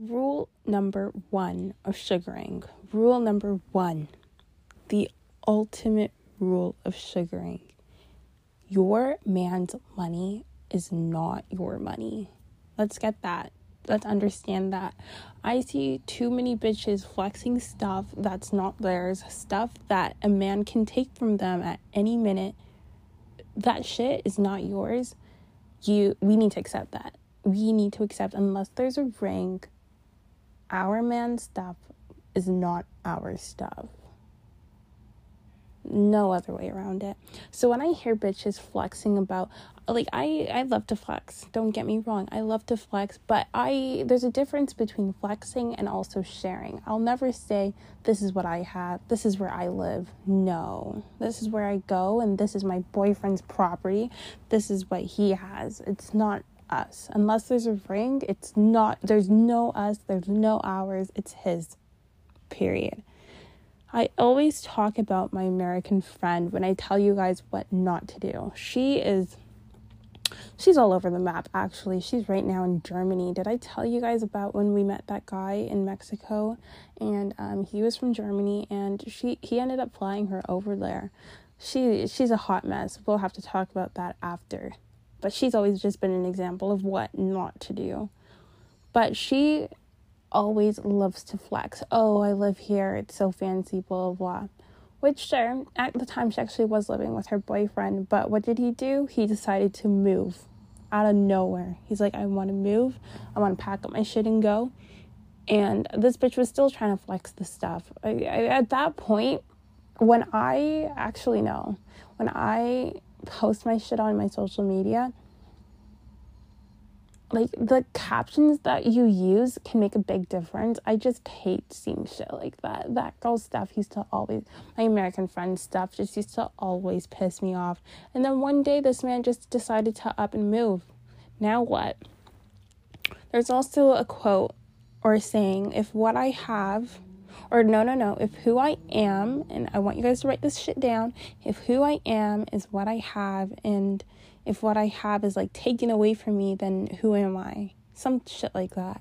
Rule number one of sugaring. Rule number one. The ultimate rule of sugaring. Your man's money is not your money. Let's get that. Let's understand that. I see too many bitches flexing stuff that's not theirs, stuff that a man can take from them at any minute. That shit is not yours. You we need to accept that. We need to accept unless there's a ring our man's stuff is not our stuff. No other way around it. So when I hear bitches flexing about like I I love to flex. Don't get me wrong. I love to flex, but I there's a difference between flexing and also sharing. I'll never say this is what I have. This is where I live. No. This is where I go and this is my boyfriend's property. This is what he has. It's not us. Unless there's a ring, it's not, there's no us, there's no ours, it's his. Period. I always talk about my American friend when I tell you guys what not to do. She is, she's all over the map actually. She's right now in Germany. Did I tell you guys about when we met that guy in Mexico? And um, he was from Germany and she he ended up flying her over there. She she's a hot mess. We'll have to talk about that after but she's always just been an example of what not to do. But she always loves to flex. Oh, I live here. It's so fancy, blah, blah, blah. Which, sure, at the time she actually was living with her boyfriend. But what did he do? He decided to move out of nowhere. He's like, I want to move. I want to pack up my shit and go. And this bitch was still trying to flex the stuff. I, I, at that point, when I actually know, when I post my shit on my social media, like the captions that you use can make a big difference. I just hate seeing shit like that. That girl stuff used to always, my American friend stuff just used to always piss me off. And then one day this man just decided to up and move. Now what? There's also a quote or saying if what I have or no, no, no. If who I am, and I want you guys to write this shit down, if who I am is what I have, and if what I have is like taken away from me, then who am I? Some shit like that.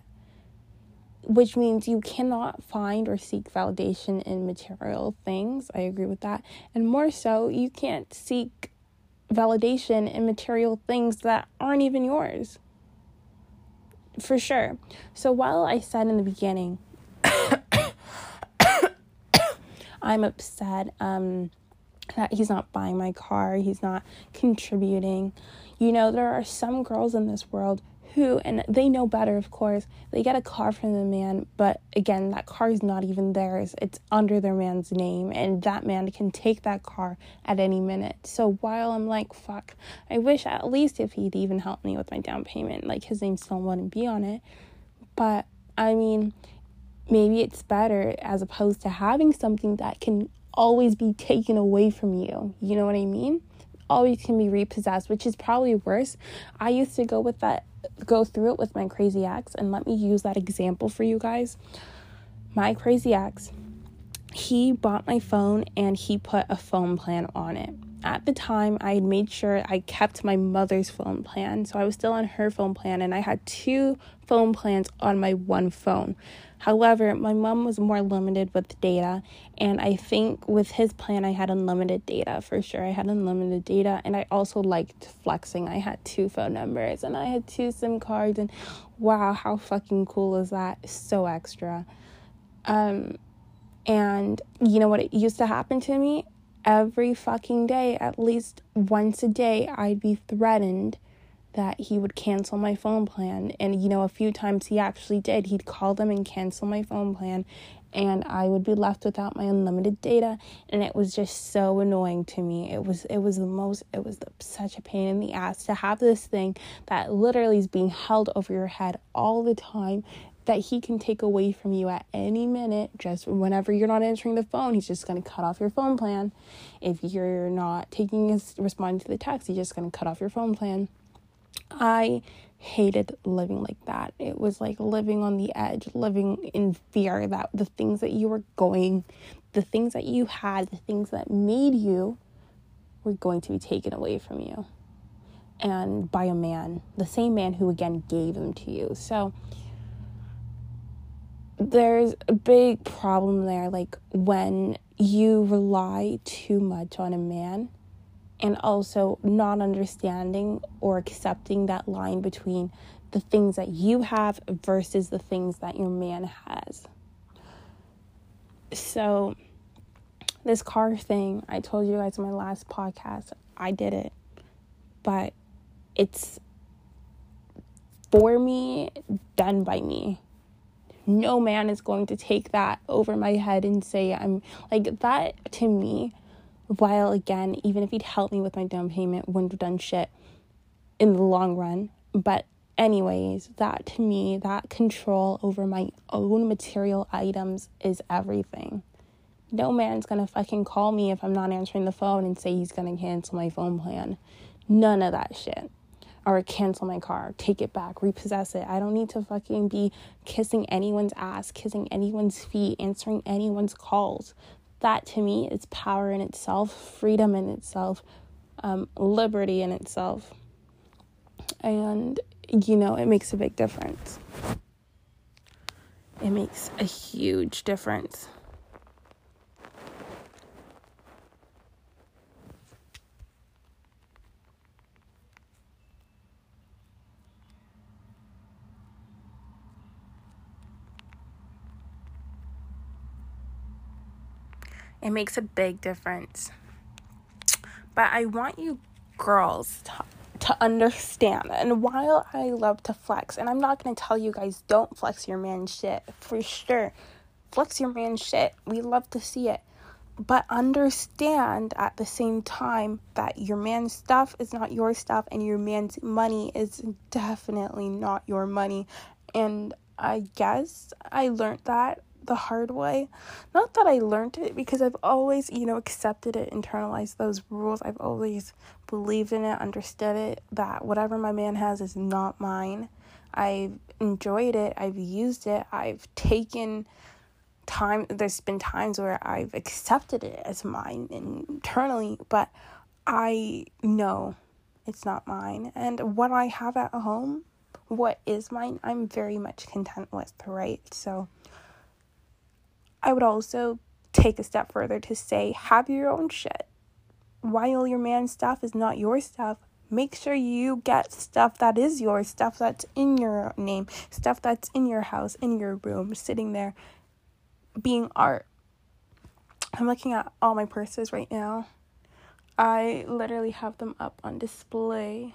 Which means you cannot find or seek validation in material things. I agree with that. And more so, you can't seek validation in material things that aren't even yours. For sure. So while I said in the beginning, I'm upset um, that he's not buying my car, he's not contributing. You know, there are some girls in this world who, and they know better, of course, they get a car from the man, but again, that car is not even theirs. It's under their man's name, and that man can take that car at any minute. So while I'm like, fuck, I wish at least if he'd even help me with my down payment, like his name still wouldn't be on it. But I mean, maybe it's better as opposed to having something that can always be taken away from you. You know what I mean? Always can be repossessed, which is probably worse. I used to go with that go through it with my crazy ex and let me use that example for you guys. My crazy ex, he bought my phone and he put a phone plan on it at the time I had made sure I kept my mother's phone plan. So I was still on her phone plan and I had two phone plans on my one phone. However, my mom was more limited with data, and I think with his plan, I had unlimited data for sure. I had unlimited data, and I also liked flexing. I had two phone numbers and I had two SIM cards, and wow, how fucking cool is that? So extra. Um, and you know what it used to happen to me? Every fucking day, at least once a day, I'd be threatened that he would cancel my phone plan. And, you know, a few times he actually did. He'd call them and cancel my phone plan, and I would be left without my unlimited data. And it was just so annoying to me. It was, it was the most, it was the, such a pain in the ass to have this thing that literally is being held over your head all the time that he can take away from you at any minute. Just whenever you're not answering the phone he's just going to cut off your phone plan. If you're not taking his responding to the text he's just going to cut off your phone plan. I hated living like that. It was like living on the edge living in fear that the things that you were going the things that you had the things that made you were going to be taken away from you. And by a man the same man who again gave them to you. So there's a big problem there like when you rely too much on a man and also not understanding or accepting that line between the things that you have versus the things that your man has. So, this car thing, I told you guys in my last podcast, I did it. But it's for me, done by me. No man is going to take that over my head and say, I'm like that to me. While again, even if he'd helped me with my down payment, wouldn't have done shit in the long run. But, anyways, that to me, that control over my own material items is everything. No man's gonna fucking call me if I'm not answering the phone and say he's gonna cancel my phone plan. None of that shit. Or cancel my car, take it back, repossess it. I don't need to fucking be kissing anyone's ass, kissing anyone's feet, answering anyone's calls. That to me is power in itself, freedom in itself, um, liberty in itself. And, you know, it makes a big difference. It makes a huge difference. It makes a big difference. But I want you girls to, to understand. And while I love to flex, and I'm not going to tell you guys don't flex your man shit for sure. Flex your man shit. We love to see it. But understand at the same time that your man's stuff is not your stuff and your man's money is definitely not your money. And I guess I learned that the hard way. Not that I learned it because I've always, you know, accepted it, internalized those rules. I've always believed in it, understood it, that whatever my man has is not mine. I've enjoyed it, I've used it, I've taken time there's been times where I've accepted it as mine internally, but I know it's not mine. And what I have at home, what is mine, I'm very much content with, right? So I would also take a step further to say, have your own shit. While your man's stuff is not your stuff, make sure you get stuff that is yours, stuff that's in your name, stuff that's in your house, in your room, sitting there being art. I'm looking at all my purses right now. I literally have them up on display.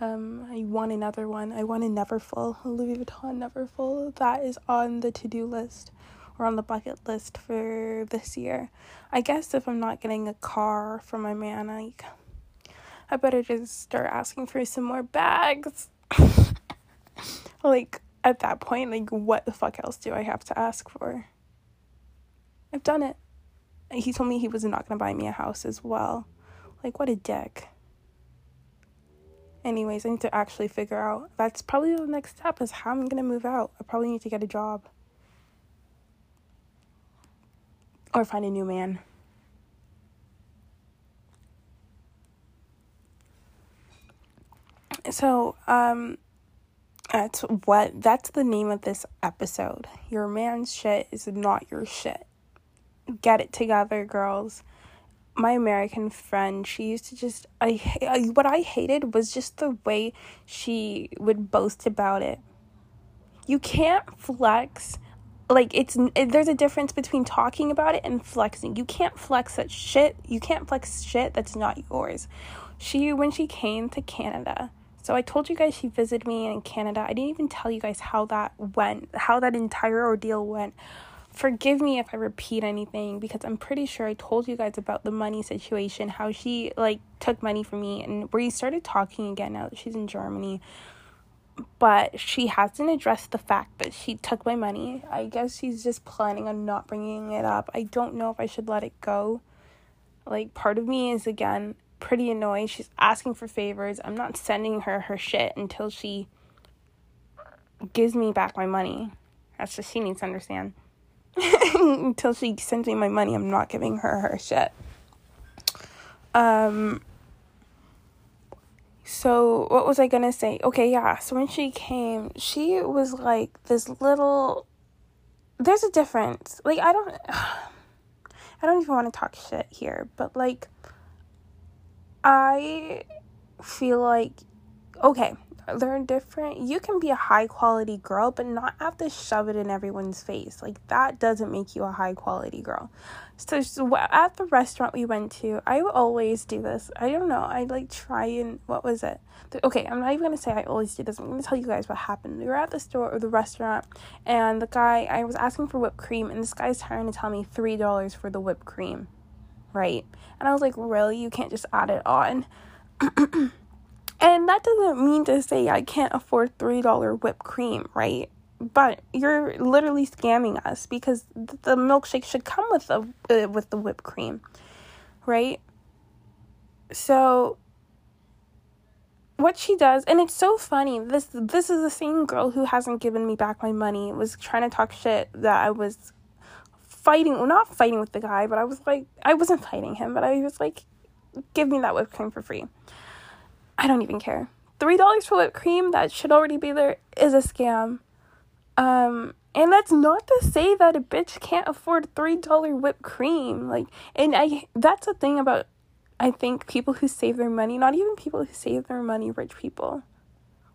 Um, I want another one. I want a Neverfull, Louis Vuitton Neverfull. That is on the to do list or on the bucket list for this year. I guess if I'm not getting a car from my man, like I better just start asking for some more bags. like at that point, like what the fuck else do I have to ask for? I've done it. He told me he was not gonna buy me a house as well. Like what a dick. Anyways, I need to actually figure out. That's probably the next step is how I'm gonna move out. I probably need to get a job. Or find a new man. So, um, that's what that's the name of this episode. Your man's shit is not your shit. Get it together, girls. My American friend, she used to just I, I what I hated was just the way she would boast about it. You can't flex like it's it, there's a difference between talking about it and flexing. You can't flex that shit. You can't flex shit that's not yours. She when she came to Canada. So I told you guys she visited me in Canada. I didn't even tell you guys how that went, how that entire ordeal went. Forgive me if I repeat anything because I'm pretty sure I told you guys about the money situation, how she like took money from me and we started talking again now that she's in Germany but she hasn't addressed the fact that she took my money. I guess she's just planning on not bringing it up. I don't know if I should let it go. Like, part of me is again pretty annoyed. She's asking for favors. I'm not sending her her shit until she gives me back my money. That's what she needs to understand. until she sends me my money, I'm not giving her her shit. Um, so, what was I gonna say? Okay, yeah. So, when she came, she was like this little there's a difference. Like I don't I don't even want to talk shit here, but like I feel like okay, they're different. You can be a high quality girl, but not have to shove it in everyone's face. Like that doesn't make you a high quality girl. So, at the restaurant we went to, I always do this. I don't know. I like try and what was it? Okay, I'm not even gonna say I always do this. I'm gonna tell you guys what happened. We were at the store or the restaurant, and the guy I was asking for whipped cream, and this guy's trying to tell me three dollars for the whipped cream, right? And I was like, really? You can't just add it on. And that doesn't mean to say I can't afford $3 whipped cream, right? But you're literally scamming us because the milkshake should come with the uh, with the whipped cream, right? So what she does and it's so funny this this is the same girl who hasn't given me back my money was trying to talk shit that i was fighting well not fighting with the guy but i was like i wasn't fighting him but i was like give me that whipped cream for free I don't even care. Three dollars for whipped cream that should already be there is a scam. Um, and that's not to say that a bitch can't afford three dollar whipped cream. Like, and I that's the thing about I think people who save their money, not even people who save their money, rich people.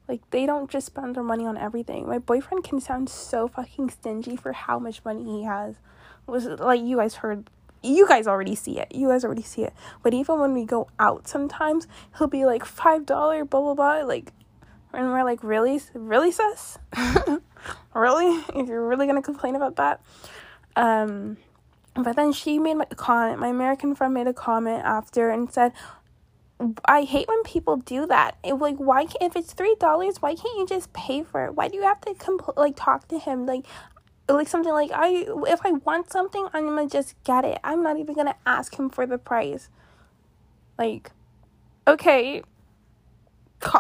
Like they don't just spend their money on everything. My boyfriend can sound so fucking stingy for how much money he has. Was like you guys heard you guys already see it. You guys already see it. But even when we go out sometimes, he'll be like five dollar, blah blah blah. Like, and we're like, really, really, sis, really? If you're really gonna complain about that, um, but then she made a comment. My American friend made a comment after and said, I hate when people do that. It, like, why can't, if it's three dollars, why can't you just pay for it? Why do you have to compl- like talk to him? Like, like something like I if I want something, I'm gonna just get it. I'm not even gonna ask him for the price. Like, okay,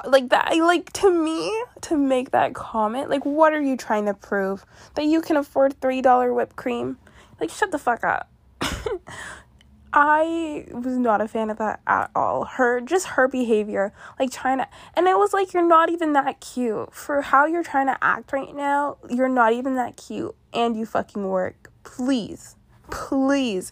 like that. Like to me, to make that comment, like what are you trying to prove that you can afford three dollar whipped cream? Like shut the fuck up. I was not a fan of that at all. Her, just her behavior, like trying to, and it was like, you're not even that cute. For how you're trying to act right now, you're not even that cute, and you fucking work. Please, please.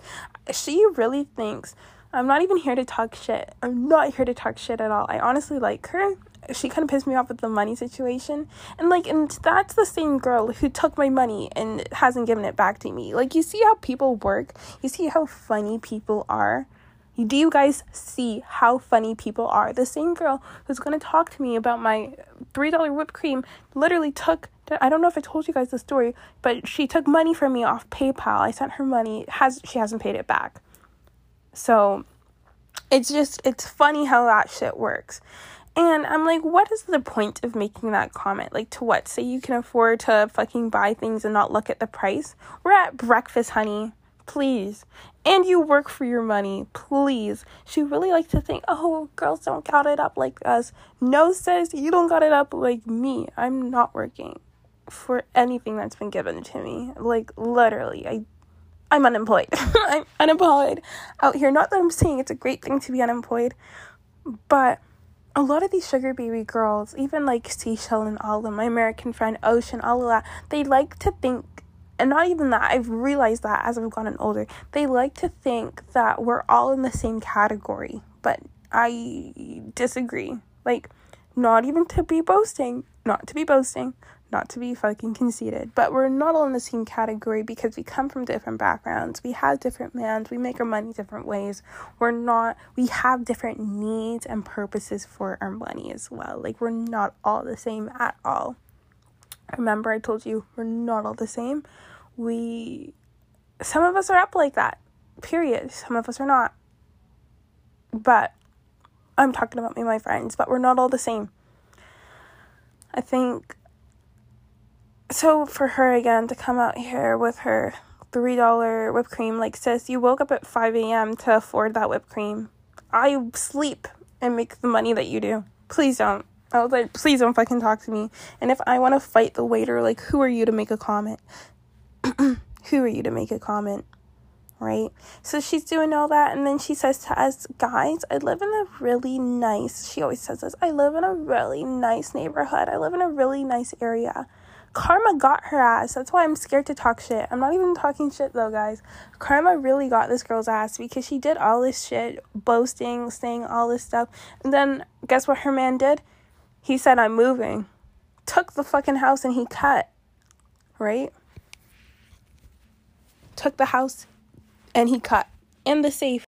She really thinks I'm not even here to talk shit. I'm not here to talk shit at all. I honestly like her she kind of pissed me off with the money situation. And like and that's the same girl who took my money and hasn't given it back to me. Like you see how people work? You see how funny people are? Do you guys see how funny people are? The same girl who's to talk to me about my three dollar whipped cream literally took i don't know if i told you guys the story but she took money from me off paypal. I sent her money has she hasn't paid it back. So it's just it's funny how that shit works and I'm like, what is the point of making that comment? Like, to what? Say you can afford to fucking buy things and not look at the price? We're at breakfast, honey. Please. And you work for your money. Please. She really likes to think, oh, girls don't got it up like us. No, sis, you don't got it up like me. I'm not working for anything that's been given to me. Like, literally, I I'm unemployed. I'm unemployed out here. Not that I'm saying it's a great thing to be unemployed, but a lot of these sugar baby girls, even like Seashell and all of my American friend Ocean, all of that, they like to think, and not even that, I've realized that as I've gotten older, they like to think that we're all in the same category, but I disagree. Like, not even to be boasting, not to be boasting, not to be fucking conceited, but we're not all in the same category because we come from different backgrounds. We have different plans. We make our money different ways. We're not, we have different needs and purposes for our money as well. Like, we're not all the same at all. Remember, I told you we're not all the same. We, some of us are up like that, period. Some of us are not. But I'm talking about me and my friends, but we're not all the same. I think so for her again to come out here with her three dollar whipped cream, like sis, you woke up at five a.m. to afford that whipped cream. I sleep and make the money that you do. Please don't. I was like, please don't fucking talk to me. And if I want to fight the waiter, like, who are you to make a comment? who are you to make a comment? Right? So she's doing all that, and then she says to us, guys, I live in a really nice, she always says this, I live in a really nice neighborhood. I live in a really nice area Karma got her ass. That's why I'm scared to talk shit. I'm not even talking shit though, guys. Karma really got this girl's ass because she did all this shit, boasting, saying all this stuff. And then guess what her man did? He said, I'm moving. Took the fucking house and he cut. Right? Took the house and he cut in the safe.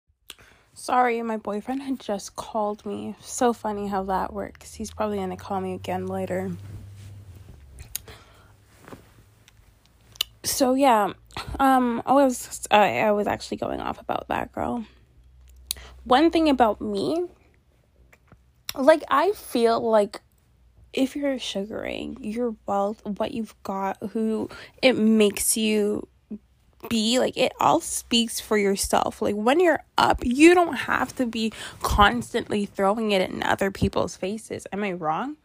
Sorry, my boyfriend had just called me. So funny how that works. He's probably gonna call me again later. So yeah, um, I was I, I was actually going off about that girl. One thing about me, like I feel like if you're sugaring your wealth, what you've got, who it makes you be like it all speaks for yourself. Like when you're up you don't have to be constantly throwing it in other people's faces. Am i wrong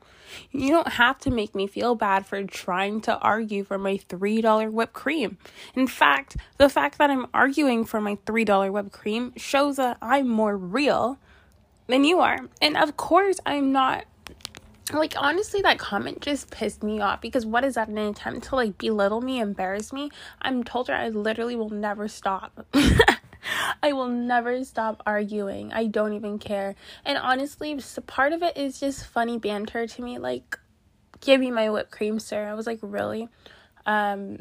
you don't have to make me feel bad for trying to argue for my $3 whipped cream. In fact, the fact that I'm arguing for my $3 whipped cream shows that I'm more real than you are. And of course, I'm not like honestly that comment just pissed me off because what is that an attempt to like belittle me embarrass me i'm told her i literally will never stop i will never stop arguing i don't even care and honestly part of it is just funny banter to me like give me my whipped cream sir i was like really um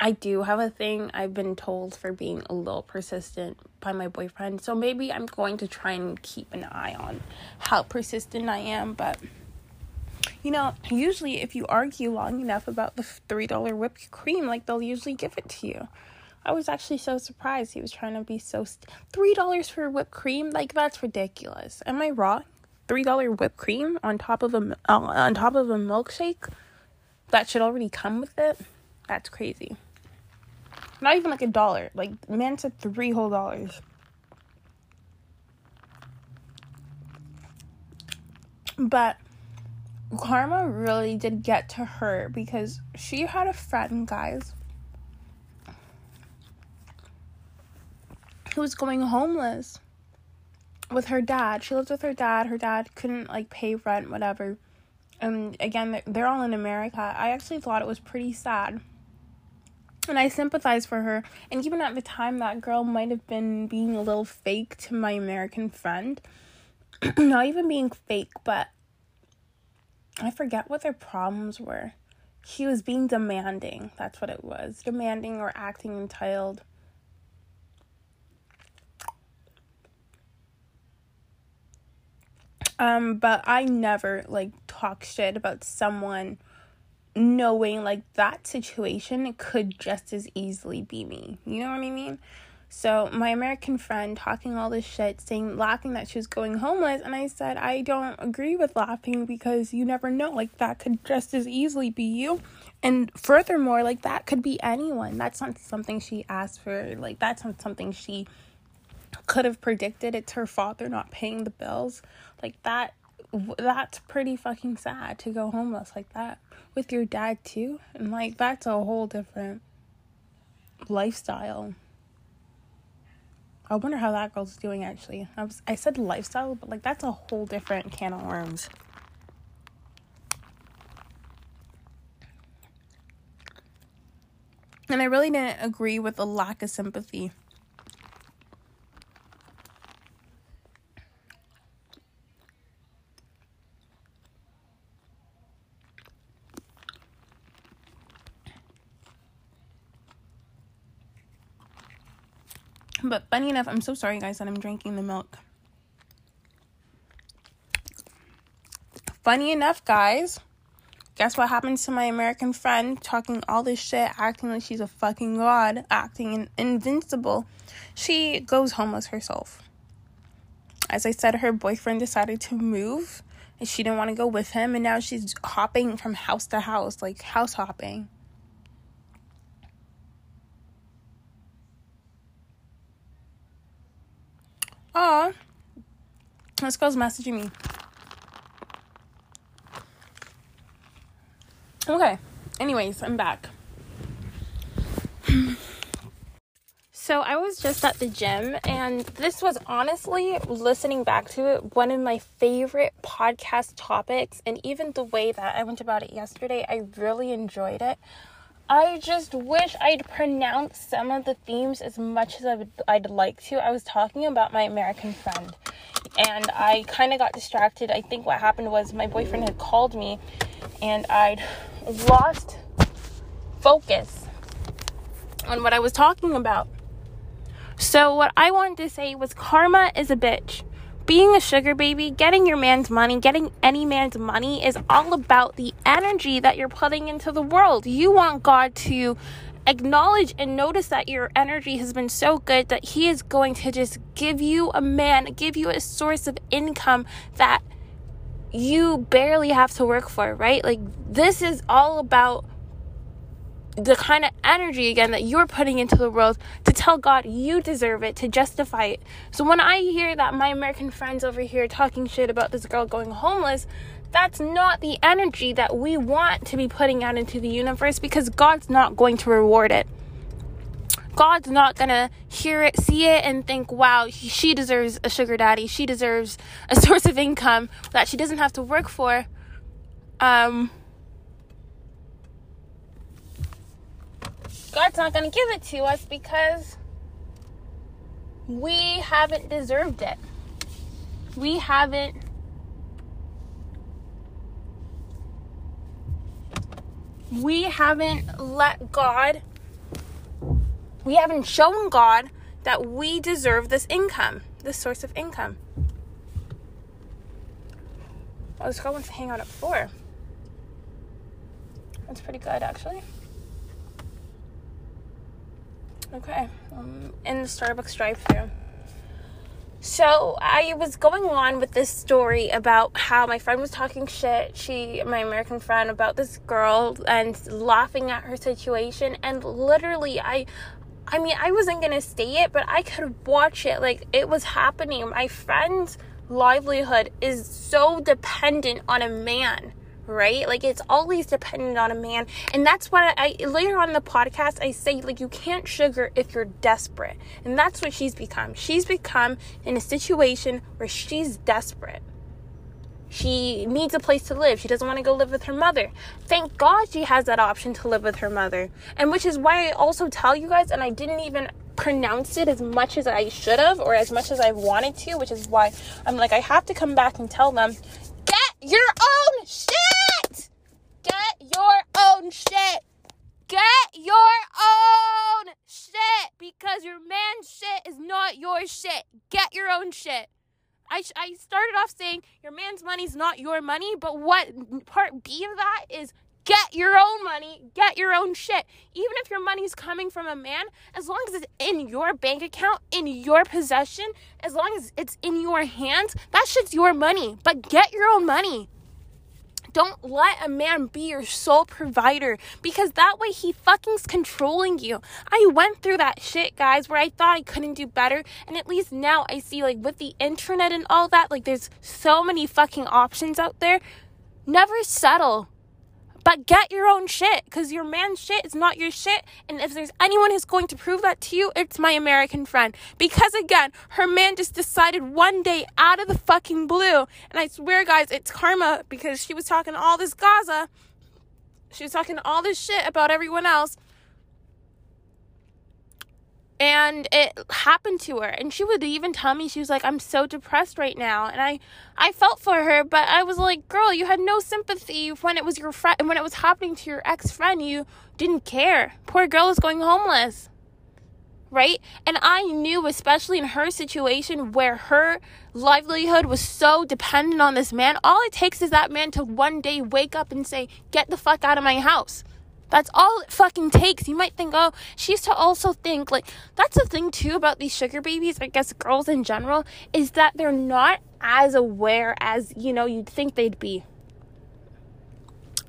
I do have a thing I've been told for being a little persistent by my boyfriend. So maybe I'm going to try and keep an eye on how persistent I am. But, you know, usually if you argue long enough about the $3 whipped cream, like they'll usually give it to you. I was actually so surprised he was trying to be so. St- $3 for whipped cream? Like, that's ridiculous. Am I wrong? $3 whipped cream on top of a, uh, on top of a milkshake? That should already come with it? That's crazy. Not even like a dollar. Like, man said three whole dollars. But karma really did get to her because she had a friend, guys, who was going homeless with her dad. She lived with her dad. Her dad couldn't like pay rent, whatever. And again, they're all in America. I actually thought it was pretty sad and I sympathize for her. And even at the time, that girl might have been being a little fake to my American friend. Not even being fake, but I forget what their problems were. She was being demanding. That's what it was. Demanding or acting entitled. Um, but I never like talk shit about someone knowing like that situation could just as easily be me. You know what I mean? So my American friend talking all this shit, saying laughing that she was going homeless, and I said I don't agree with laughing because you never know. Like that could just as easily be you, and furthermore, like that could be anyone. That's not something she asked for. Like that's not something she could have predicted. It's her father not paying the bills. Like that that's pretty fucking sad to go homeless like that with your dad too. And like that's a whole different lifestyle. I wonder how that girl's doing actually. I was i said lifestyle but like that's a whole different can of worms. And i really didn't agree with the lack of sympathy But funny enough, I'm so sorry, guys, that I'm drinking the milk. Funny enough, guys, guess what happens to my American friend talking all this shit, acting like she's a fucking god, acting in- invincible? She goes homeless herself. As I said, her boyfriend decided to move and she didn't want to go with him, and now she's hopping from house to house, like house hopping. Aw. This girl's messaging me. Okay. Anyways, I'm back. so I was just at the gym, and this was honestly, listening back to it, one of my favorite podcast topics and even the way that I went about it yesterday, I really enjoyed it. I just wish I'd pronounced some of the themes as much as I would, I'd like to. I was talking about my American friend and I kind of got distracted. I think what happened was my boyfriend had called me and I'd lost focus on what I was talking about. So, what I wanted to say was karma is a bitch. Being a sugar baby, getting your man's money, getting any man's money is all about the energy that you're putting into the world. You want God to acknowledge and notice that your energy has been so good that He is going to just give you a man, give you a source of income that you barely have to work for, right? Like, this is all about the kind of energy again that you're putting into the world to tell God you deserve it, to justify it. So when I hear that my American friends over here talking shit about this girl going homeless, that's not the energy that we want to be putting out into the universe because God's not going to reward it. God's not going to hear it, see it, and think, wow, she deserves a sugar daddy. She deserves a source of income that she doesn't have to work for. Um, God's not going to give it to us because we haven't deserved it. We haven't we haven't let God we haven't shown God that we deserve this income, this source of income. Oh, this girl wants to hang out at four. That's pretty good, actually. Okay, um, in the Starbucks drive-through. So I was going on with this story about how my friend was talking shit, she, my American friend, about this girl and laughing at her situation. And literally, I, I mean, I wasn't gonna say it, but I could watch it like it was happening. My friend's livelihood is so dependent on a man right? Like it's always dependent on a man. And that's what I, I, later on in the podcast I say like you can't sugar if you're desperate. And that's what she's become. She's become in a situation where she's desperate. She needs a place to live. She doesn't want to go live with her mother. Thank God she has that option to live with her mother. And which is why I also tell you guys and I didn't even pronounce it as much as I should have or as much as I wanted to, which is why I'm like I have to come back and tell them get your own shit shit. Get your own shit because your man's shit is not your shit. Get your own shit. I, I started off saying your man's money's not your money, but what part B of that is get your own money, get your own shit. Even if your money's coming from a man, as long as it's in your bank account, in your possession, as long as it's in your hands, that shit's your money. But get your own money. Don't let a man be your sole provider because that way he fucking's controlling you. I went through that shit, guys, where I thought I couldn't do better. And at least now I see, like, with the internet and all that, like, there's so many fucking options out there. Never settle. But get your own shit because your man's shit is not your shit. And if there's anyone who's going to prove that to you, it's my American friend. Because again, her man just decided one day out of the fucking blue. And I swear, guys, it's karma because she was talking all this Gaza. She was talking all this shit about everyone else and it happened to her. And she would even tell me she was like i'm so depressed right now. And i i felt for her but i was like girl you had no sympathy when it was your friend when it was happening to your ex-friend. You didn't care. Poor girl is going homeless. Right? And i knew especially in her situation where her livelihood was so dependent on this man all it takes is that man to one day wake up and say get the fuck out of my house that's all it fucking takes. You might think, oh, she used to also think, like, that's the thing too about these sugar babies, I guess girls in general, is that they're not as aware as, you know, you'd think they'd be.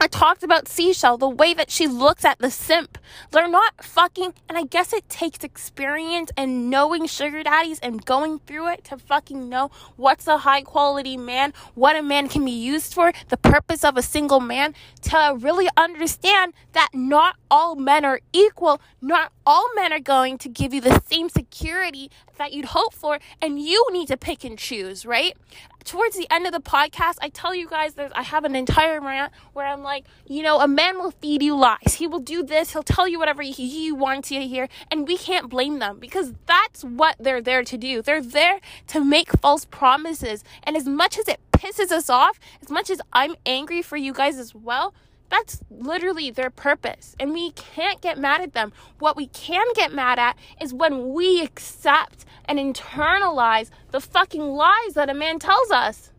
I talked about Seashell, the way that she looks at the simp. They're not fucking, and I guess it takes experience and knowing sugar daddies and going through it to fucking know what's a high quality man, what a man can be used for, the purpose of a single man, to really understand that not all men are equal. Not all men are going to give you the same security that you'd hope for, and you need to pick and choose, right? Towards the end of the podcast, I tell you guys I have an entire rant where I'm like, you know, a man will feed you lies. He will do this, he'll tell you whatever he, he wants you to hear, and we can't blame them because that's what they're there to do. They're there to make false promises. And as much as it pisses us off, as much as I'm angry for you guys as well, that's literally their purpose. And we can't get mad at them. What we can get mad at is when we accept and internalize the fucking lies that a man tells us.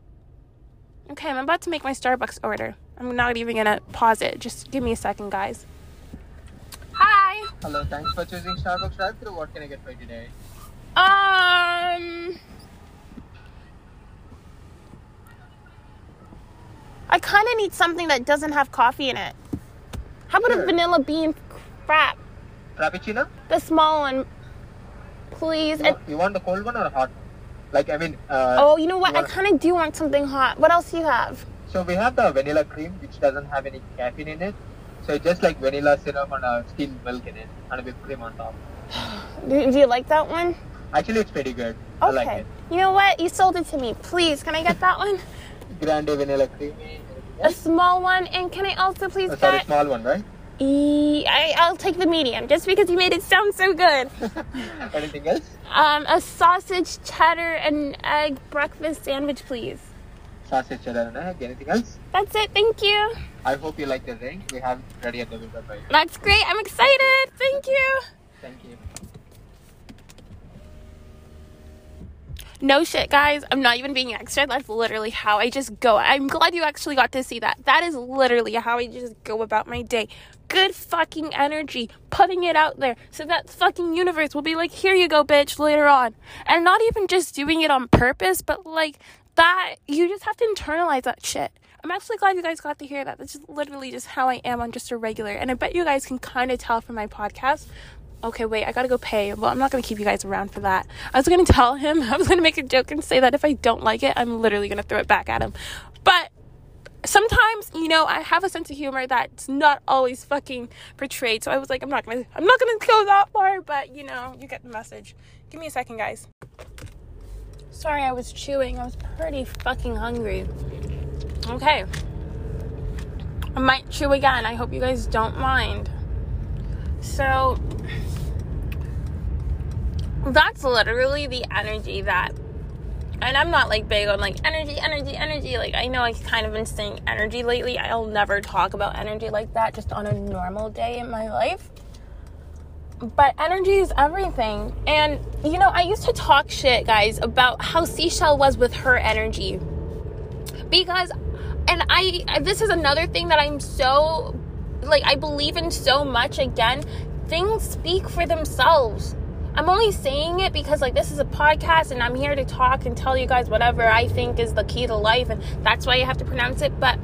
Okay, I'm about to make my Starbucks order. I'm not even gonna pause it. Just give me a second, guys. Hi. Hello, thanks for choosing Starbucks. What can I get for you today? Um. I kind of need something that doesn't have coffee in it. How about a vanilla bean frap? Frappuccino? The small one, please. You And, want, you want the cold one or a hot one? Like, I mean, uh, oh, you know what? you I kind of do want something hot. What else do you have? so we have the vanilla cream, which doesn't have any caffeine in it. So it's just like vanilla syrup and a steamed milk in it, and a whipped cream on top. Do, do you like that one? Actually, it's pretty good. I Okay. like it. You know what? You sold it to me. Please, can I get that one? Grande vanilla creamy. A small one, and can I also please Oh, sorry, get? small one, right? E- I, I'll take the medium, just because you made it sound so good. anything else? Um, a sausage, cheddar, and egg breakfast sandwich, please. Sausage cheddar and egg. Anything else? That's it. Thank you. I hope you like the ring. We have it ready at the window by That's great. I'm excited. Thank you. Thank you. No shit, guys. I'm not even being extra. That's literally how I just go. I'm glad you actually got to see that. That is literally how I just go about my day. Good fucking energy, putting it out there so that fucking universe will be like, here you go, bitch, later on. And not even just doing it on purpose, but like that, you just have to internalize that shit. I'm actually glad you guys got to hear that. That's just literally just how I am on just a regular. And I bet you guys can kind of tell from my podcast okay, wait, I gotta go pay. Well, I'm not gonna keep you guys around for that. I was gonna tell him, I was gonna make a joke and say that if I don't like it, I'm literally gonna throw it back at him. But sometimes, you know, I have a sense of humor that's not always fucking portrayed. So I was like, I'm not gonna, I'm not gonna go that far, but you know, you get the message. Give me a second, guys. Sorry, I was chewing. I was pretty fucking hungry. Okay. I might chew again. I hope you guys don't mind. So, that's literally the energy that and I'm not like big on like energy, energy, energy. Like I know I've kind of been saying energy lately. I'll never talk about energy like that just on a normal day in my life. But energy is everything. And you know, I used to talk shit, guys, about how Seashell was with her energy. Because and I this is another thing that I'm so like I believe in so much again. Things speak for themselves. I'm only saying it because like this is a podcast and I'm here to talk and tell you guys whatever I think is the key to life and that's why you have to pronounce it, but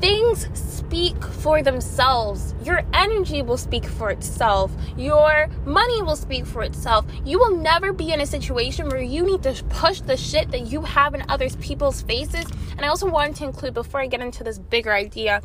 things speak for themselves. Your energy will speak for itself. Your money will speak for itself. You will never be in a situation where you need to push the shit that you have in other people's faces. And I also wanted to include before I get into this bigger idea,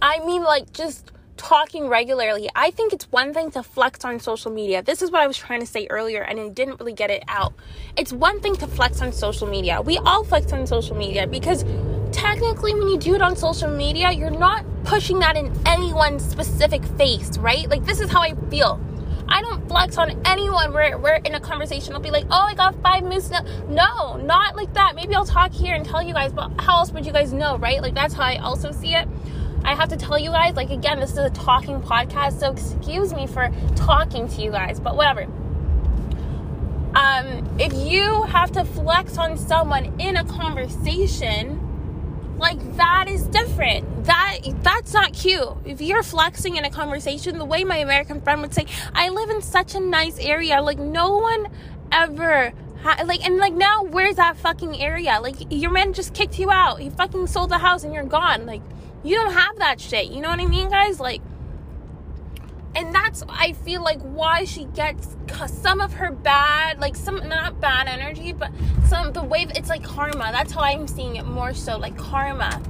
I mean like just talking regularly. I think it's one thing to flex on social media. This is what I was trying to say earlier and I didn't really get it out. It's one thing to flex on social media. We all flex on social media because technically when you do it on social media, you're not pushing that in anyone's specific face, right? Like this is how I feel. I don't flex on anyone where we're in a conversation. I'll be like, oh, I got five moves. No, no, not like that. Maybe I'll talk here and tell you guys, but how else would you guys know, right? Like that's how I also see it. I have to tell you guys, like, again, this is a talking podcast, so excuse me for talking to you guys, but whatever. Um, if you have to flex on someone in a conversation, like that is different. That that's not cute. If you're flexing in a conversation, the way my American friend would say, "I live in such a nice area," like no one ever ha- like and like now where's that fucking area? Like your man just kicked you out. He fucking sold the house and you're gone. Like you don't have that shit. You know what I mean, guys? Like and that's I feel like why she gets some of her bad, like some not bad energy, but some the way it's like karma. That's how I'm seeing it more so, like karma.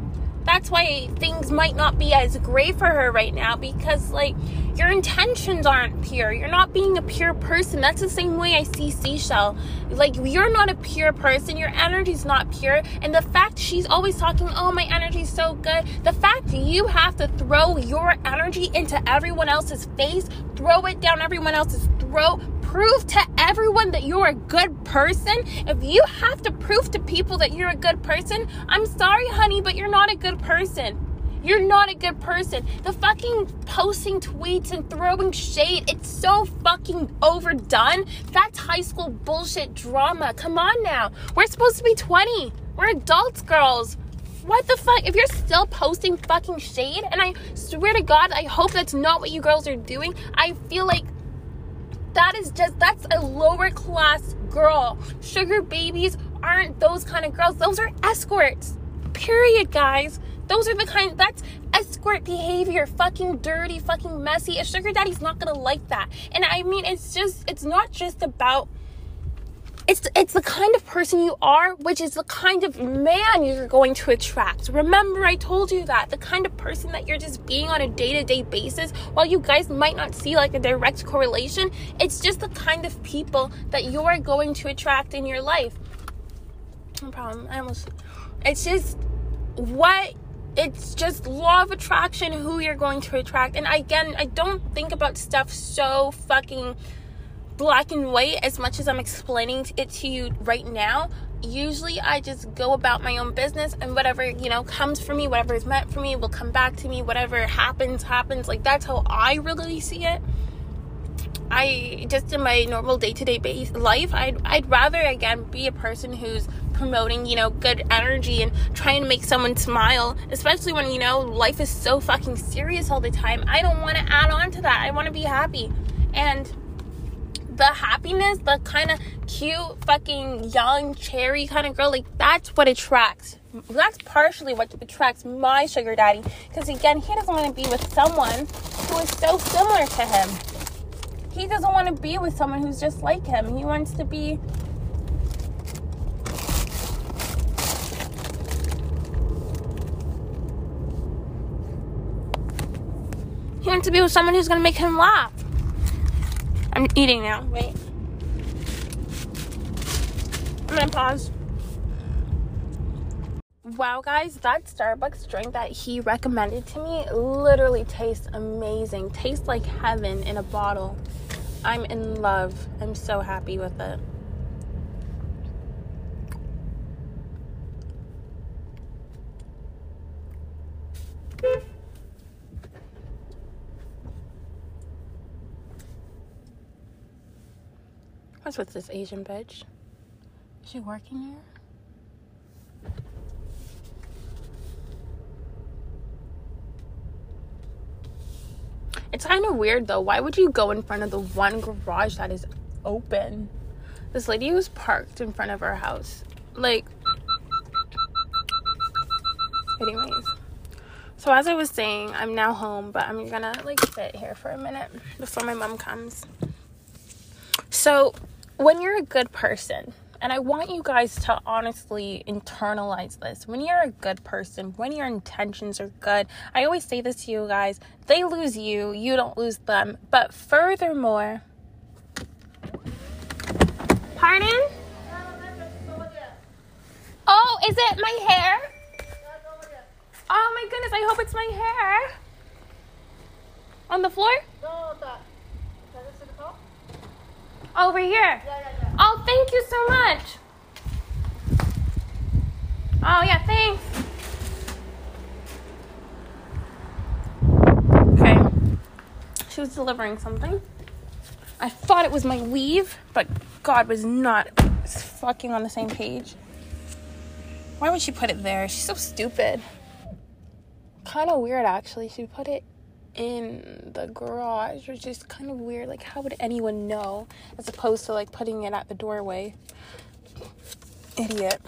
That's why things might not be as great for her right now because, like, your intentions aren't pure. You're not being a pure person. That's the same way I see Seashell. Like, you're not a pure person. Your energy's not pure. And the fact she's always talking, oh, my energy's so good. The fact you have to throw your energy into everyone else's face, throw it down everyone else's throat, prove to everyone that you're a good person, if you have to prove to people that you're a good person, I'm sorry, honey, but you're not a good person. You're not a good person. The fucking posting tweets and throwing shade, it's so fucking overdone. That's high school bullshit drama. Come on now. We're supposed to be 20. We're adults, girls. What the fuck? If you're still posting fucking shade, and I swear to God, I hope that's not what you girls are doing. I feel like that is just that's a lower class girl. Sugar babies aren't those kind of girls. Those are escorts. Period, guys. Those are the kind that's escort behavior, fucking dirty, fucking messy. A sugar daddy's not gonna like that. And I mean it's just it's not just about it's it's the kind of person you are, which is the kind of man you're going to attract. Remember, I told you that the kind of person that you're just being on a day to day basis. While you guys might not see like a direct correlation, it's just the kind of people that you are going to attract in your life. No problem. I almost. It's just what it's just law of attraction who you're going to attract and again i don't think about stuff so fucking black and white as much as I'm explaining it to you right now. Usually I just go about my own business and whatever, you know, comes for me, whatever is meant for me will come back to me. Whatever happens, happens. Like that's how I really see it. I just in my normal day-to-day base life, I'd I'd rather again be a person who's promoting, you know, good energy and trying to make someone smile, especially when, you know, life is so fucking serious all the time. I don't want to add on to that. I want to be happy. And the happiness, the kind of cute, fucking young, cherry kind of girl, like that's what attracts. That's partially what attracts my sugar daddy. Because again, he doesn't want to be with someone who is so similar to him. He doesn't want to be with someone who's just like him. He wants to be He wants to be with someone who's gonna make him laugh. I'm eating now. Wait. I'm gonna pause. Wow, guys, that Starbucks drink that he recommended to me literally tastes amazing. Tastes like heaven in a bottle. I'm in love. I'm so happy with it. What's with this Asian bitch? Is she working here? It's kind of weird though. Why would you go in front of the one garage that is open? This lady was parked in front of our house. Like, anyways. So as I was saying, I'm now home, but I'm gonna like sit here for a minute before my mom comes. So when you're a good person, and I want you guys to honestly internalize this. When you're a good person, when your intentions are good, I always say this to you guys they lose you, you don't lose them. But furthermore, pardon? Oh, is it my hair? Oh my goodness, I hope it's my hair. On the floor? Over here. Yeah, yeah, yeah. Oh, thank you so much. Oh, yeah, thanks. Okay. She was delivering something. I thought it was my weave, but God was not fucking on the same page. Why would she put it there? She's so stupid. Kind of weird, actually. She put it in the garage, which is kind of weird. Like, how would anyone know as opposed to like putting it at the doorway? Idiot.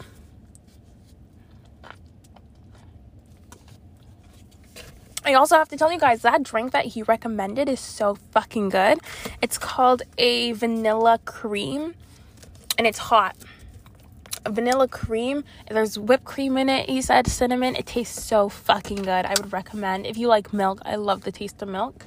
I also have to tell you guys that drink that he recommended is so fucking good. It's called a vanilla cream and it's hot. Vanilla cream. There's whipped cream in it. He said cinnamon. It tastes so fucking good. I would recommend. If you like milk, I love the taste of milk.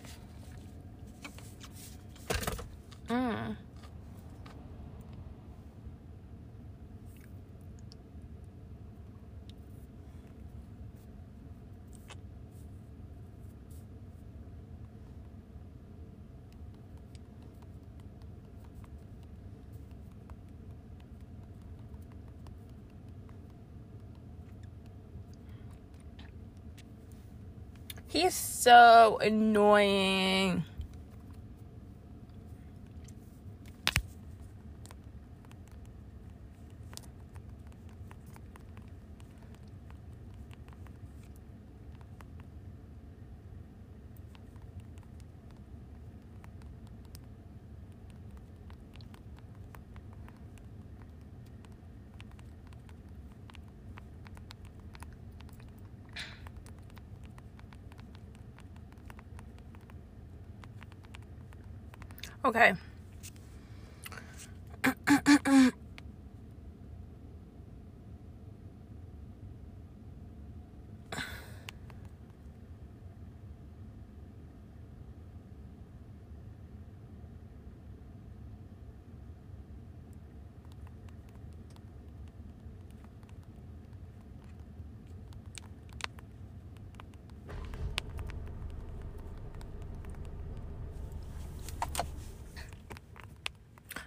He is so annoying. Okay.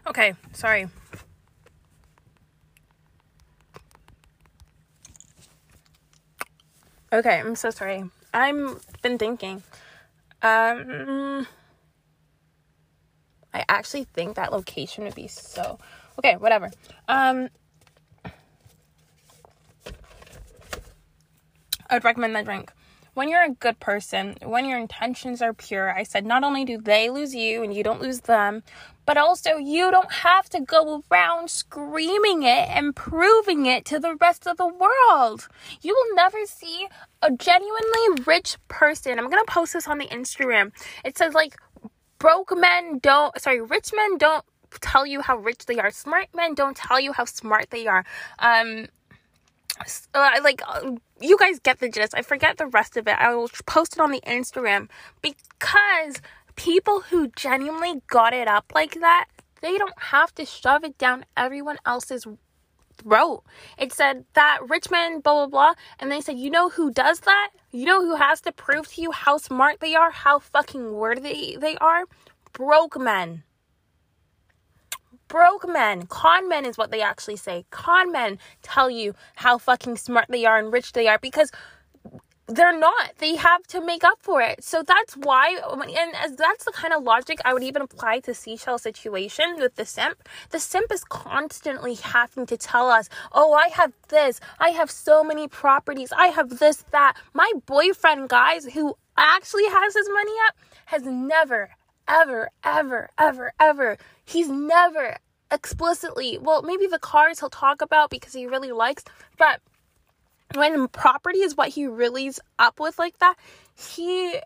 Okay, sorry. Okay, I'm so sorry. I'm been thinking. Um I actually think that location would be so Okay, whatever. Um I would recommend that drink when you're a good person, when your intentions are pure, I said not only do they lose you and you don't lose them, but also you don't have to go around screaming it and proving it to the rest of the world. You will never see a genuinely rich person. I'm going to post this on the Instagram. It says like broke men don't sorry, rich men don't tell you how rich they are. Smart men don't tell you how smart they are. Um uh, like uh, you guys get the gist. I forget the rest of it. I will post it on the Instagram because people who genuinely got it up like that, they don't have to shove it down everyone else's throat. It said that Richmond, blah, blah, blah. And they said, you know who does that? You know who has to prove to you how smart they are, how fucking worthy they are? Broke men broke men, con men is what they actually say. Con men tell you how fucking smart they are and rich they are because they're not. They have to make up for it. So that's why, and that's the kind of logic I would even apply to Seashell situation with the simp. The simp is constantly having to tell us, "Oh, I have this. I have so many properties. I have this, that." My boyfriend, guys, who actually has his money up, has never, ever, ever, ever, ever. He's never explicitly, well, maybe the cars he'll talk about because he really likes, but when property is what he really's up with like that, he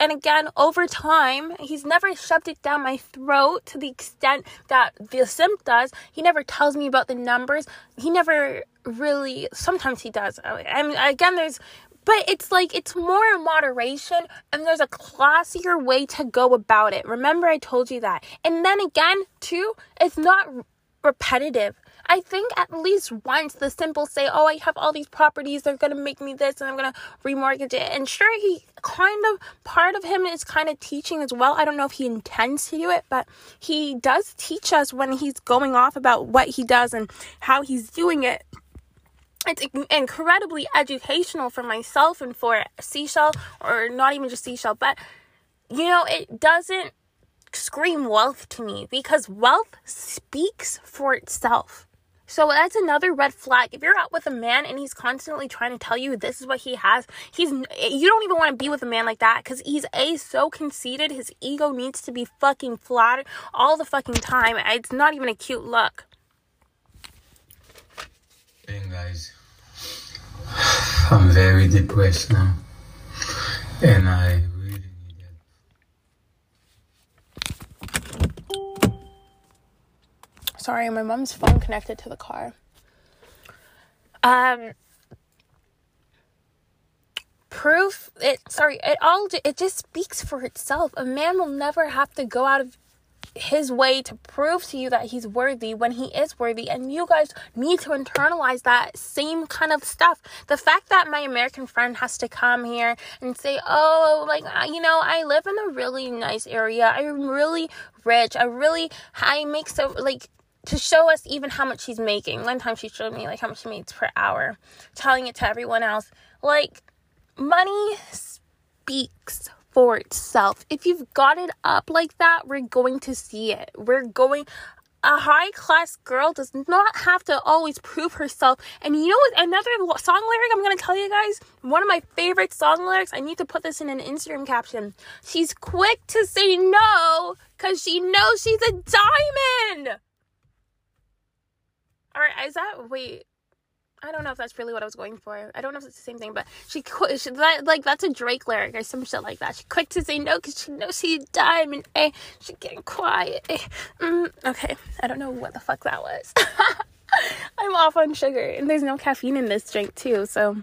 and again, over time, he's never shoved it down my throat to the extent that the simp does. He never tells me about the numbers. He never really, sometimes he does. I mean, again, there's but it's like it's more in moderation and there's a classier way to go about it. Remember, I told you that. And then again, too, it's not repetitive. I think at least once the simple say, Oh, I have all these properties, they're gonna make me this and I'm gonna remortgage it. And sure, he kind of part of him is kind of teaching as well. I don't know if he intends to do it, but he does teach us when he's going off about what he does and how he's doing it it's incredibly educational for myself and for Seashell, or not even just Seashell, but you know, it doesn't scream wealth to me because wealth speaks for itself. So that's another red flag. If you're out with a man and he's constantly trying to tell you this is what he has, he's you don't even want to be with a man like that cuz he's a so conceited, his ego needs to be fucking flattered all the fucking time. It's not even a cute look. Hey guys, I'm very depressed now, and I really need help. Sorry, my mom's phone connected to the car. um proof it sorry it all it just speaks for itself a man will never have to go out of his way to prove to you that he's worthy when he is worthy. And you guys need to internalize that same kind of stuff. The fact that my american friend has to come here and say oh like you know i live in a really nice area. I'm really rich. I really i make so like to show us even how much she's making. One time she showed me like how much she makes per hour telling it to everyone else. Like money speaks for itself. If you've got it up like that, we're going to see it. We're going a high class girl does not have to always prove herself. And you know what? Another song lyric I'm going to tell you guys. One of my favorite song lyrics. I need to put this in an Instagram caption. She's quick to say no because she knows she's a diamond. All right, is that wait? I don't know if that's really what I was going for. I don't know if it's the same thing, but she, she that like that's a Drake lyric or some shit like that. She quick to say no because she knows she's diamond. Eh, she getting quiet. Eh. Mm, okay, I don't know what the fuck that was. I'm off on sugar, and there's no caffeine in this drink too, so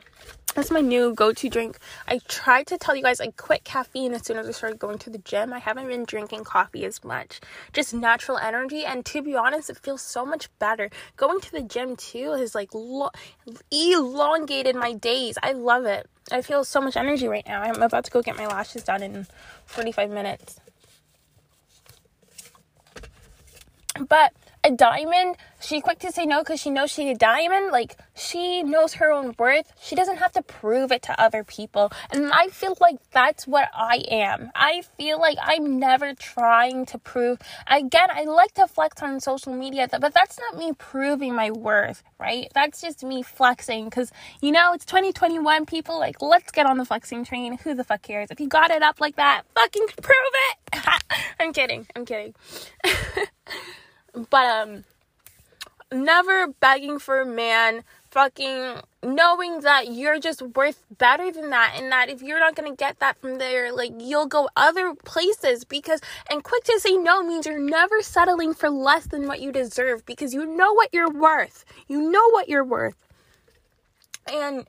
that's my new go-to drink. I tried to tell you guys I quit caffeine as soon as I started going to the gym. I haven't been drinking coffee as much. Just natural energy and to be honest, it feels so much better. Going to the gym too has like lo- elongated my days. I love it. I feel so much energy right now. I'm about to go get my lashes done in 45 minutes. But a diamond, she quick to say no because she knows she's a diamond. Like she knows her own worth. She doesn't have to prove it to other people. And I feel like that's what I am. I feel like I'm never trying to prove. Again, I like to flex on social media, but that's not me proving my worth, right? That's just me flexing because you know it's 2021. People like let's get on the flexing train. Who the fuck cares? If you got it up like that, fucking prove it. I'm kidding. I'm kidding. But um never begging for a man, fucking knowing that you're just worth better than that and that if you're not going to get that from there like you'll go other places because and quick to say no means you're never settling for less than what you deserve because you know what you're worth. You know what you're worth. And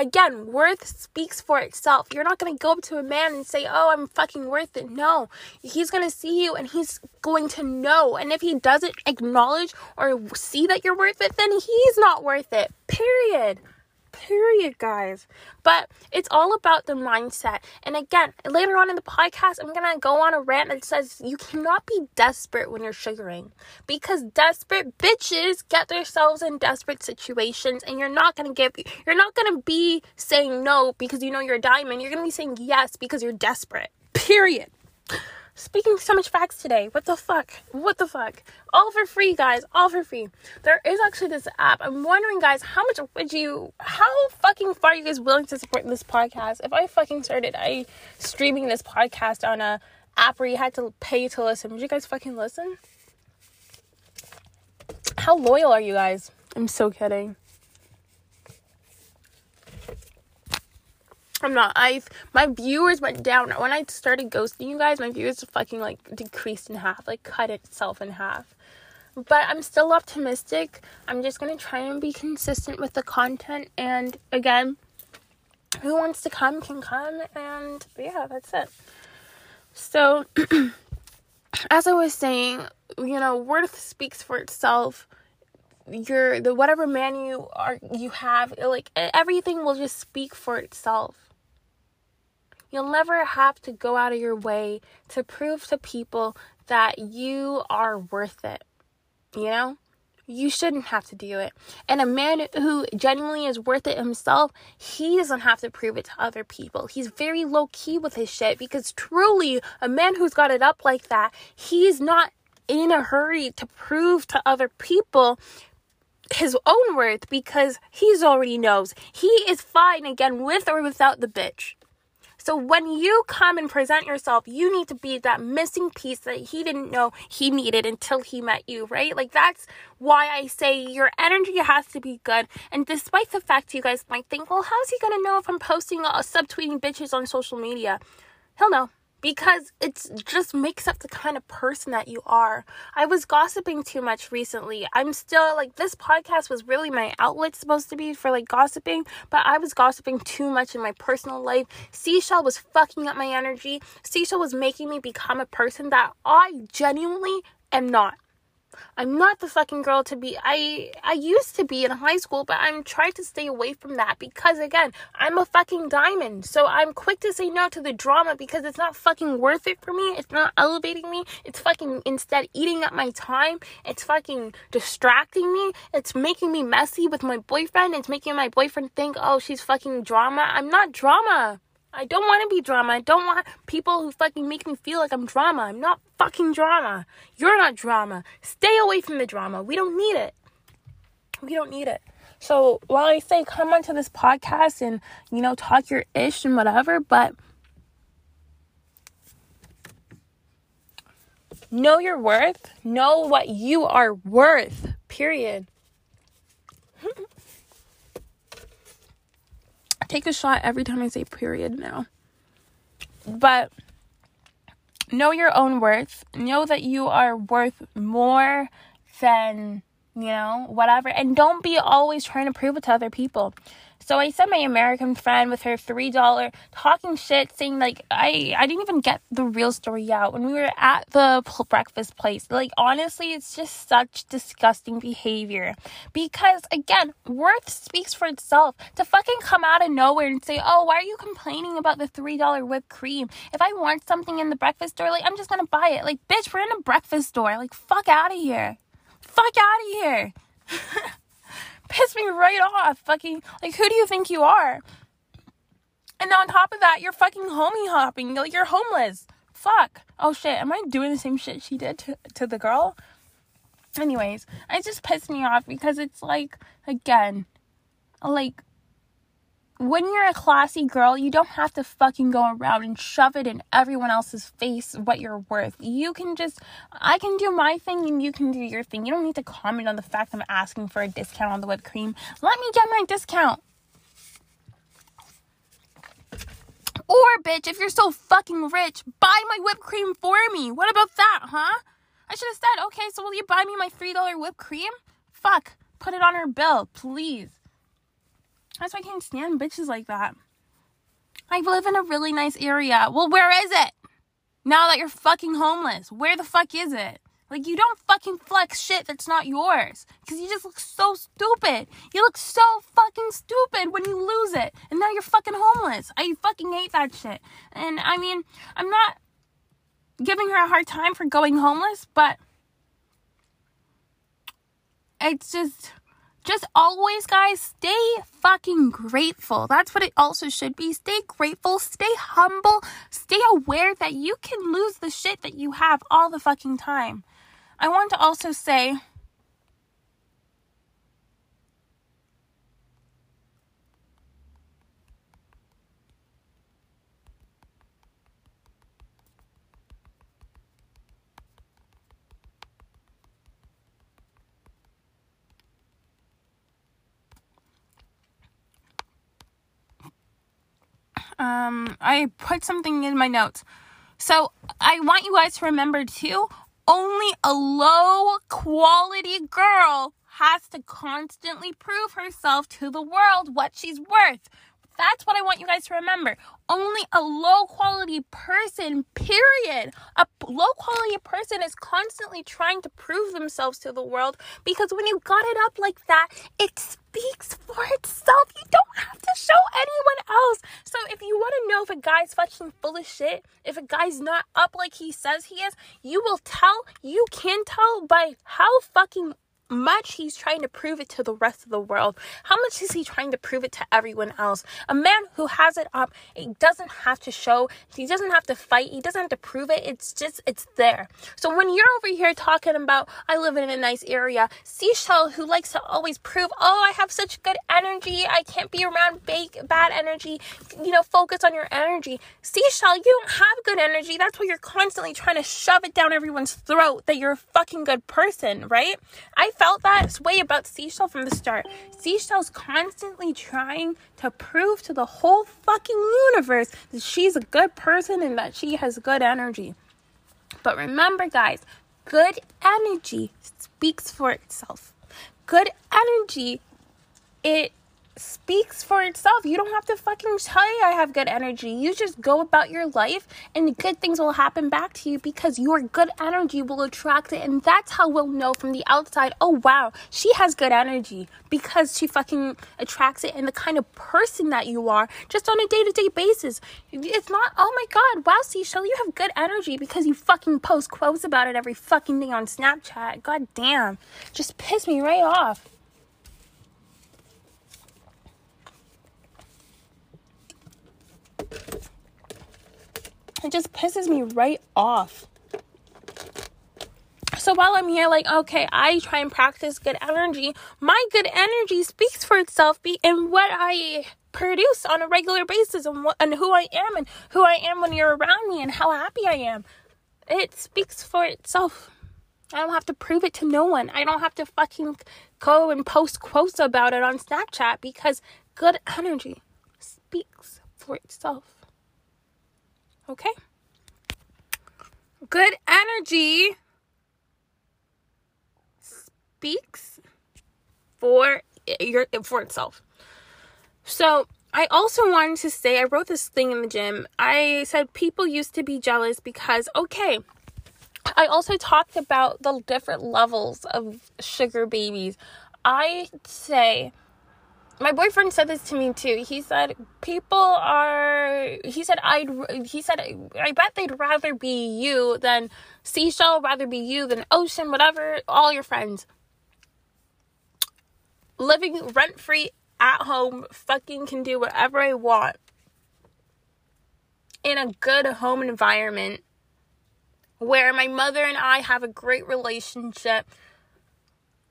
again, worth speaks for itself. You're not going to go up to a man and say, Oh, I'm fucking worth it. No, he's going to see you and he's going to know. And if he doesn't acknowledge or see that you're worth it, then he's not worth it. Period period, guys. But it's all about the mindset. And again, later on in the podcast, I'm gonna go on a rant that says you cannot be desperate when you're sugaring because desperate bitches get themselves in desperate situations, and you're not gonna give, you're not gonna be saying no because you know you're a diamond. You're gonna be saying yes because you're desperate. Period speaking so much facts today. What the fuck? What the fuck? All for free, guys. All for free. There is actually this app. I'm wondering, guys, how much would you, how fucking far are you guys willing to support this podcast? If I fucking started I streaming this podcast on a app where you had to pay to listen, would you guys fucking listen? How loyal are you guys? I'm so kidding. I'm not. I've my viewers went down when I started ghosting you guys. My viewers fucking like decreased in half, like cut itself in half. But I'm still optimistic. I'm just gonna try and be consistent with the content. And again, who wants to come can come. And yeah, that's it. So, as I was saying, you know, worth speaks for itself your the whatever man you are you have like everything will just speak for itself You'll never have to go out of your way to prove to people that you are worth it. You know? You shouldn't have to do it. And a man who genuinely is worth it himself, he doesn't have to prove it to other people. He's very low key with his shit because truly, a man who's got it up like that, he's not in a hurry to prove to other people his own worth because he's already knows he is fine again with or without the bitch. So when you come and present yourself, you need to be that missing piece that he didn't know he needed until he met you, right? Like that's why I say your energy has to be good. And despite the fact you guys might think, well, how's he gonna know if I'm posting or subtweeting bitches on social media? He'll know because it just makes up the kind of person that you are. I was gossiping too much recently. I'm still like this podcast was really my outlet supposed to be for like gossiping, but I was gossiping too much in my personal life. Seashell was fucking up my energy. Seashell was making me become a person that I genuinely am not. I'm not the fucking girl to be. I I used to be in high school, but I'm trying to stay away from that because again, I'm a fucking diamond. So I'm quick to say no to the drama because it's not fucking worth it for me. It's not elevating me. It's fucking instead eating up my time. It's fucking distracting me. It's making me messy with my boyfriend. It's making my boyfriend think, "Oh, she's fucking drama." I'm not drama. I don't want to be drama. I don't want people who fucking make me feel like I'm drama. I'm not fucking drama. You're not drama. Stay away from the drama. We don't need it. We don't need it. So while I say come onto this podcast and, you know, talk your ish and whatever, but know your worth. Know what you are worth. Period. Take a shot every time I say period now. But know your own worth. Know that you are worth more than, you know, whatever. And don't be always trying to prove it to other people. So I sent my American friend with her $3 talking shit, saying, like, I, I didn't even get the real story out when we were at the breakfast place. Like, honestly, it's just such disgusting behavior. Because, again, worth speaks for itself. To fucking come out of nowhere and say, oh, why are you complaining about the $3 whipped cream? If I want something in the breakfast store, like, I'm just gonna buy it. Like, bitch, we're in a breakfast store. Like, fuck out of here. Fuck out of here. Piss me right off. Fucking, like, who do you think you are? And on top of that, you're fucking homie hopping. Like, you're homeless. Fuck. Oh shit, am I doing the same shit she did to, to the girl? Anyways, it just pissed me off because it's like, again, like, when you're a classy girl, you don't have to fucking go around and shove it in everyone else's face what you're worth. You can just, I can do my thing and you can do your thing. You don't need to comment on the fact I'm asking for a discount on the whipped cream. Let me get my discount. Or, bitch, if you're so fucking rich, buy my whipped cream for me. What about that, huh? I should have said, okay, so will you buy me my $3 whipped cream? Fuck, put it on her bill, please. That's why I can't stand bitches like that. I live in a really nice area. Well, where is it? Now that you're fucking homeless, where the fuck is it? Like, you don't fucking flex shit that's not yours. Because you just look so stupid. You look so fucking stupid when you lose it. And now you're fucking homeless. I fucking hate that shit. And I mean, I'm not giving her a hard time for going homeless, but it's just just always, guys, stay fucking grateful. That's what it also should be. Stay grateful, stay humble, stay aware that you can lose the shit that you have all the fucking time. I want to also say um, I put something in my notes. So I want you guys to remember too, only a low quality girl has to constantly prove herself to the world what she's worth. That's what I want you guys to remember. Only a low quality person, period. A low quality person is constantly trying to prove themselves to the world because when you got it up like that, it speaks for itself. You don't have to show anyone else. So if you want to know if a guy's fucking full of shit, if a guy's not up like he says he is, you will tell, you can tell by how fucking much he's trying to prove it to the rest of the world. How much is he trying to prove it to everyone else? A man who has it up, it doesn't have to show, he doesn't have to fight, he doesn't have to prove it. It's just, it's there. So when you're over here talking about, I live in a nice area, Seashell, who likes to always prove, oh, I have such good energy, I can't be around big, bad energy, you know, focus on your energy. Seashell, you don't have good energy. That's why you're constantly trying to shove it down everyone's throat that you're a fucking good person, right? I felt that way about Seashell from the start. Seashell's constantly trying to prove to the whole fucking universe that she's a good person and that she has good energy. But remember, guys, good energy speaks for itself. Good energy, it speaks for itself. You don't have to fucking tell you I have good energy. You just go about your life and good things will happen back to you because your good energy will attract it. And that's how we'll know from the outside, oh wow, she has good energy because she fucking attracts it and the kind of person that you are just on a day to day basis. It's not, oh my god, wow, Seashell, you have good energy because you fucking post quotes about it every fucking day on Snapchat. God damn. Just piss me right off. It just pisses me right off. So while I'm here, like, okay, I try and practice good energy, my good energy speaks for itself be in what I produce on a regular basis and, what, and who I am and who I am when you're around me and how happy I am. It speaks for itself. I don't have to prove it to no one. I don't have to fucking go and post quotes about it on Snapchat because good energy speaks for itself. Okay? Good energy speaks for your for itself. So, I also wanted to say I wrote this thing in the gym. I said people used to be jealous because okay, I also talked about the different levels of sugar babies. I say my boyfriend said this to me too. He said people are. He said I'd. He said I bet they'd rather be you than seashell, rather be you than ocean, whatever. All your friends living rent free at home, fucking can do whatever I want in a good home environment where my mother and I have a great relationship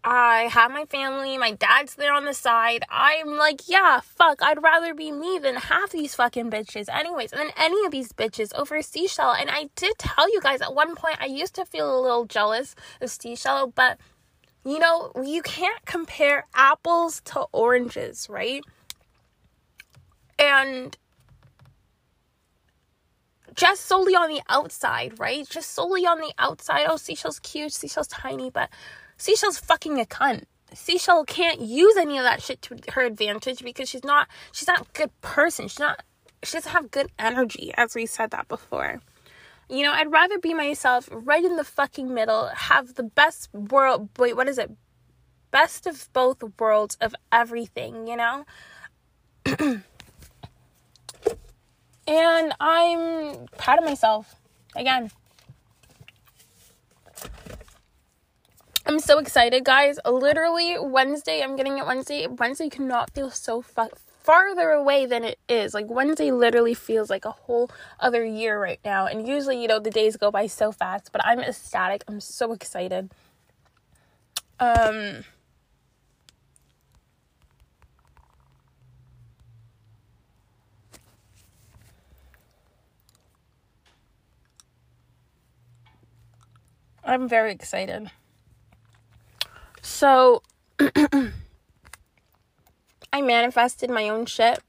I have my family, my dad's there on the side. I'm like, yeah, fuck, I'd rather be me than half these fucking bitches, anyways, than any of these bitches over Seashell. And I did tell you guys at one point, I used to feel a little jealous of Seashell, but you know, you can't compare apples to oranges, right? And just solely on the outside, right? Just solely on the outside. Oh, Seashell's cute, Seashell's tiny, but Seashell's fucking a cunt. Seashell can't use any of that shit to her advantage because she's not she's not a good person. She's not she doesn't have good energy, as we said that before. You know, I'd rather be myself right in the fucking middle, have the best world wait, what is it? Best of both worlds of everything, you know? and I'm proud of myself. Again, I'm so excited, guys. Literally, Wednesday, I'm getting it Wednesday. Wednesday cannot feel so fu- farther away than it is. Like, Wednesday literally feels like a whole other year right now. And usually, you know, the days go by so fast, but I'm ecstatic. I'm so excited. Um, I'm very excited. So I manifested my own shit.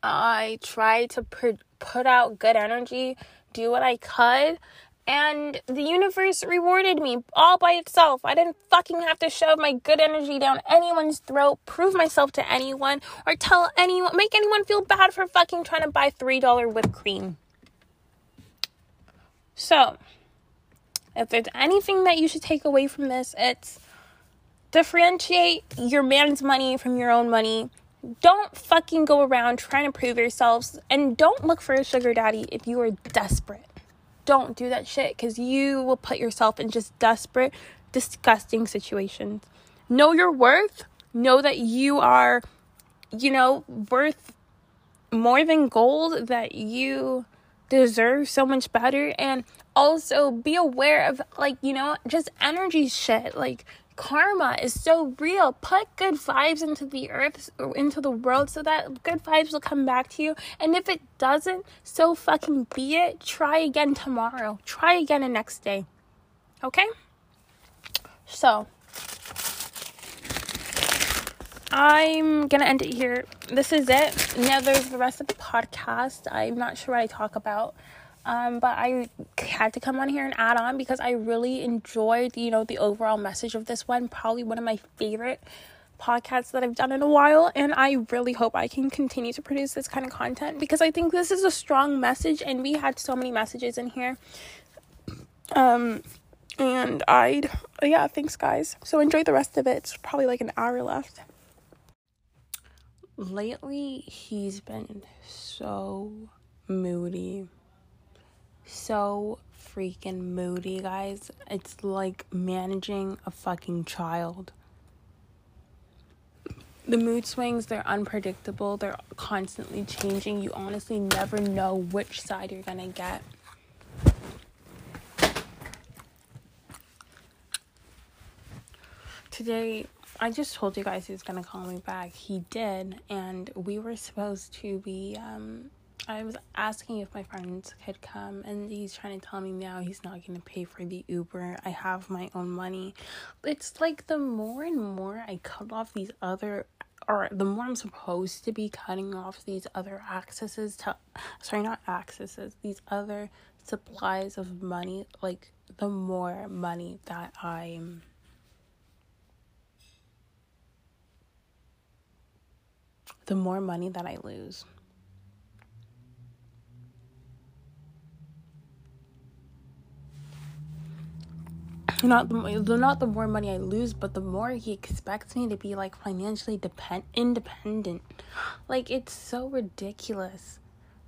I tried to pr- put out good energy, do what I could, and the universe rewarded me all by itself. I didn't fucking have to shove my good energy down anyone's throat, prove myself to anyone, or tell anyone, make anyone feel bad for fucking trying to buy $3 whipped cream. So, if there's anything that you should take away from this, it's differentiate your man's money from your own money. Don't fucking go around trying to prove yourselves and don't look for a sugar daddy if you are desperate. Don't do that shit because you will put yourself in just desperate, disgusting situations. Know your worth. Know that you are, you know, worth more than gold, that you deserve so much better. And also be aware of like you know just energy shit like karma is so real put good vibes into the earth or into the world so that good vibes will come back to you and if it doesn't so fucking be it try again tomorrow try again the next day okay So, I'm gonna end it here. This is it. Now there's the rest of the podcast. I'm not sure what I talk about. Um, but I had to come on here and add on because I really enjoyed, you know, the overall message of this one. Probably one of my favorite podcasts that I've done in a while. And I really hope I can continue to produce this kind of content because I think this is a strong message and we had so many messages in here. Um, and I'd, yeah, thanks guys. So enjoy the rest of it. It's probably like an hour left lately he's been so moody. So freaking moody, guys. It's like managing a fucking child. The mood swings, they're unpredictable. They're constantly changing. You honestly never know which side you're gonna get. Today, I just told you guys he was gonna call me back. He did, and we were supposed to be. Um, I was asking if my friends could come, and he's trying to tell me now he's not gonna pay for the Uber. I have my own money. It's like the more and more I cut off these other, or the more I'm supposed to be cutting off these other accesses to, sorry, not accesses, these other supplies of money. Like the more money that I'm the more money that I lose. Not the not the more money I lose, but the more he expects me to be like financially depend independent. Like it's so ridiculous.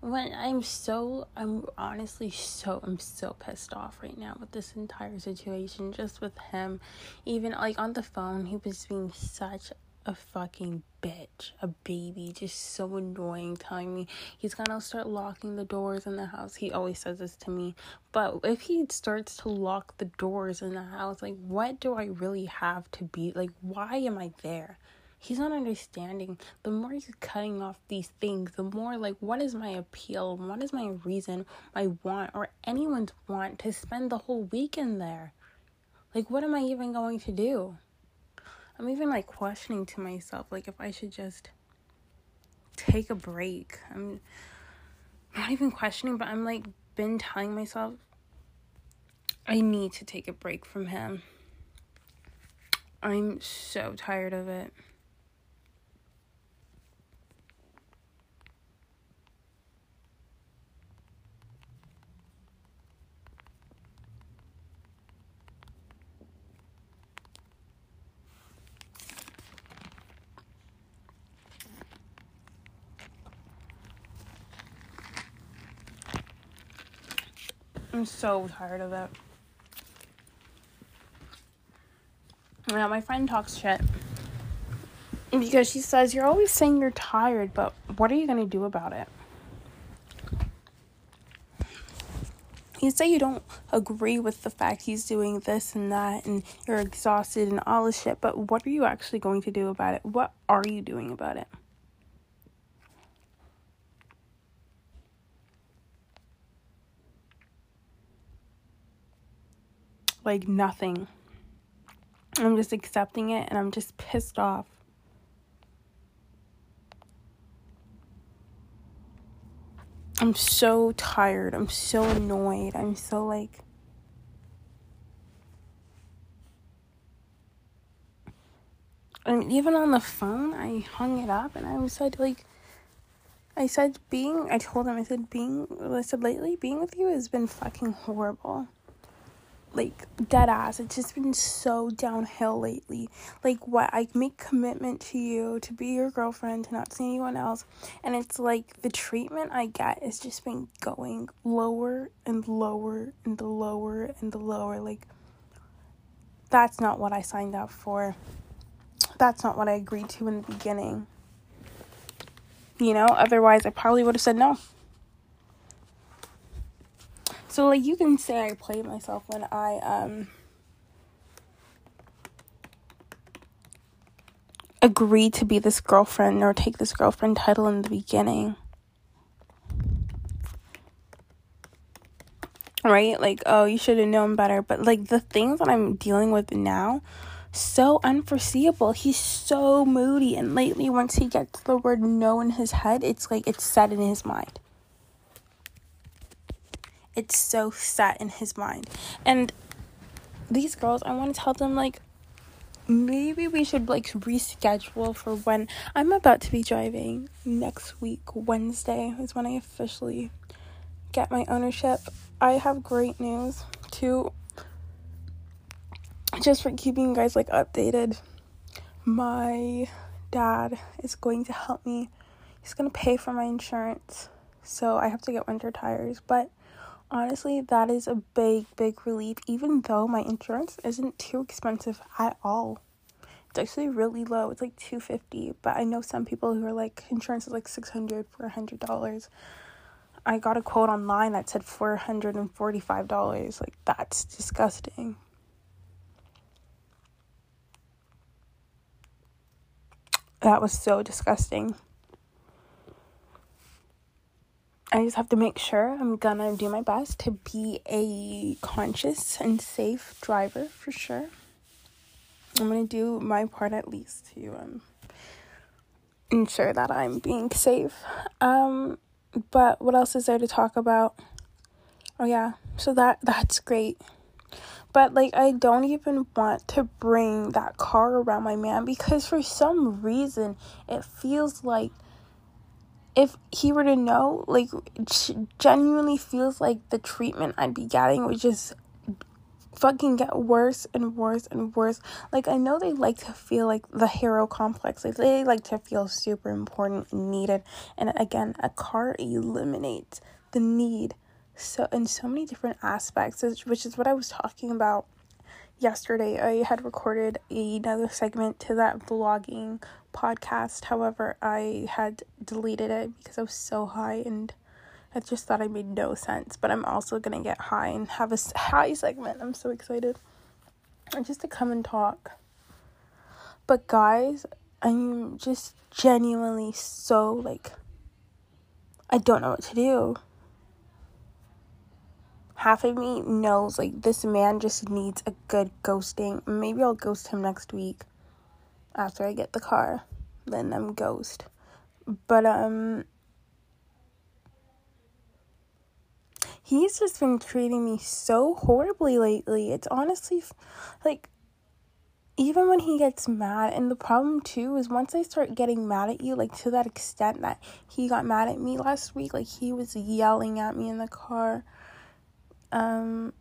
When I'm so I'm honestly so I'm so pissed off right now with this entire situation just with him. Even like on the phone he was being such a fucking bitch, a baby, just so annoying, telling me he's gonna start locking the doors in the house. He always says this to me. But if he starts to lock the doors in the house, like, what do I really have to be? Like, why am I there? He's not understanding. The more you're cutting off these things, the more, like, what is my appeal? What is my reason, my want, or anyone's want to spend the whole weekend there? Like, what am I even going to do? I'm even like questioning to myself like if I should just take a break. I'm not even questioning, but I'm like been telling myself I need to take a break from him. I'm so tired of it. I'm so tired of it. Yeah, my friend talks shit. Because she says, You're always saying you're tired, but what are you going to do about it? You say you don't agree with the fact he's doing this and that, and you're exhausted and all this shit, but what are you actually going to do about it? What are you doing about it? Like nothing. I'm just accepting it and I'm just pissed off. I'm so tired. I'm so annoyed. I'm so like. And even on the phone, I hung it up and I said, like, I said, being, I told him, I said, being, I said, lately, being with you has been fucking horrible like dead ass. It's just been so downhill lately. Like what i make commitment to you to be your girlfriend to not see anyone else. And it's like the treatment i get has just been going lower and lower and the lower and the lower. Like that's not what i signed up for. That's not what i agreed to in the beginning. You know? Otherwise i probably would have said no so like you can say I played myself when I um agreed to be this girlfriend or take this girlfriend title in the beginning. right? Like, oh, you should have known better. But like the things that I'm dealing with now, so unforeseeable. He's so moody. And lately, once he gets the word no in his head, it's like it's set in his mind. It's so set in his mind. And these girls, I want to tell them, like, maybe we should like reschedule for when I'm about to be driving next week. Wednesday is when I officially get my ownership. I have great news too. Just for keeping you guys like updated. My dad is going to help me. He's going to pay for my insurance. So I have to get winter tires, but honestly, that is a big, big relief, even though my insurance isn't too expensive at all. It's actually really low. It's like 250 but I know some people who are like, insurance is like 600 for $100. I got a quote online that said $445. Like, that's disgusting. That was so disgusting. I just have to make sure I'm gonna do my best to be a conscious and safe driver for sure. I'm gonna do my part at least to um, ensure that I'm being safe. Um, but what else is there to talk about? Oh yeah, so that that's great. But like I don't even want to bring that car around my man because for some reason it feels like if he were to know, like, genuinely feels like the treatment I'd be getting would just fucking get worse and worse and worse. Like, I know they like to feel like the hero complex, like, they like to feel super important and needed. And again, a car eliminates the need so in so many different aspects, which is what I was talking about yesterday. I had recorded another segment to that vlogging podcast. However, I had deleted it because I was so high and I just thought I made no sense. But I'm also gonna get high and have a high segment. I'm so excited. And just to come and talk. But guys, I'm just genuinely so like I don't know what to do. Half of me knows like this man just needs a good ghosting. Maybe I'll ghost him next week after I get the car. Then I'm ghost. But um he's just been treating me so horribly lately. It's honestly like even when he gets mad and the problem too is once I start getting mad at you like to that extent that he got mad at me last week like he was yelling at me in the car um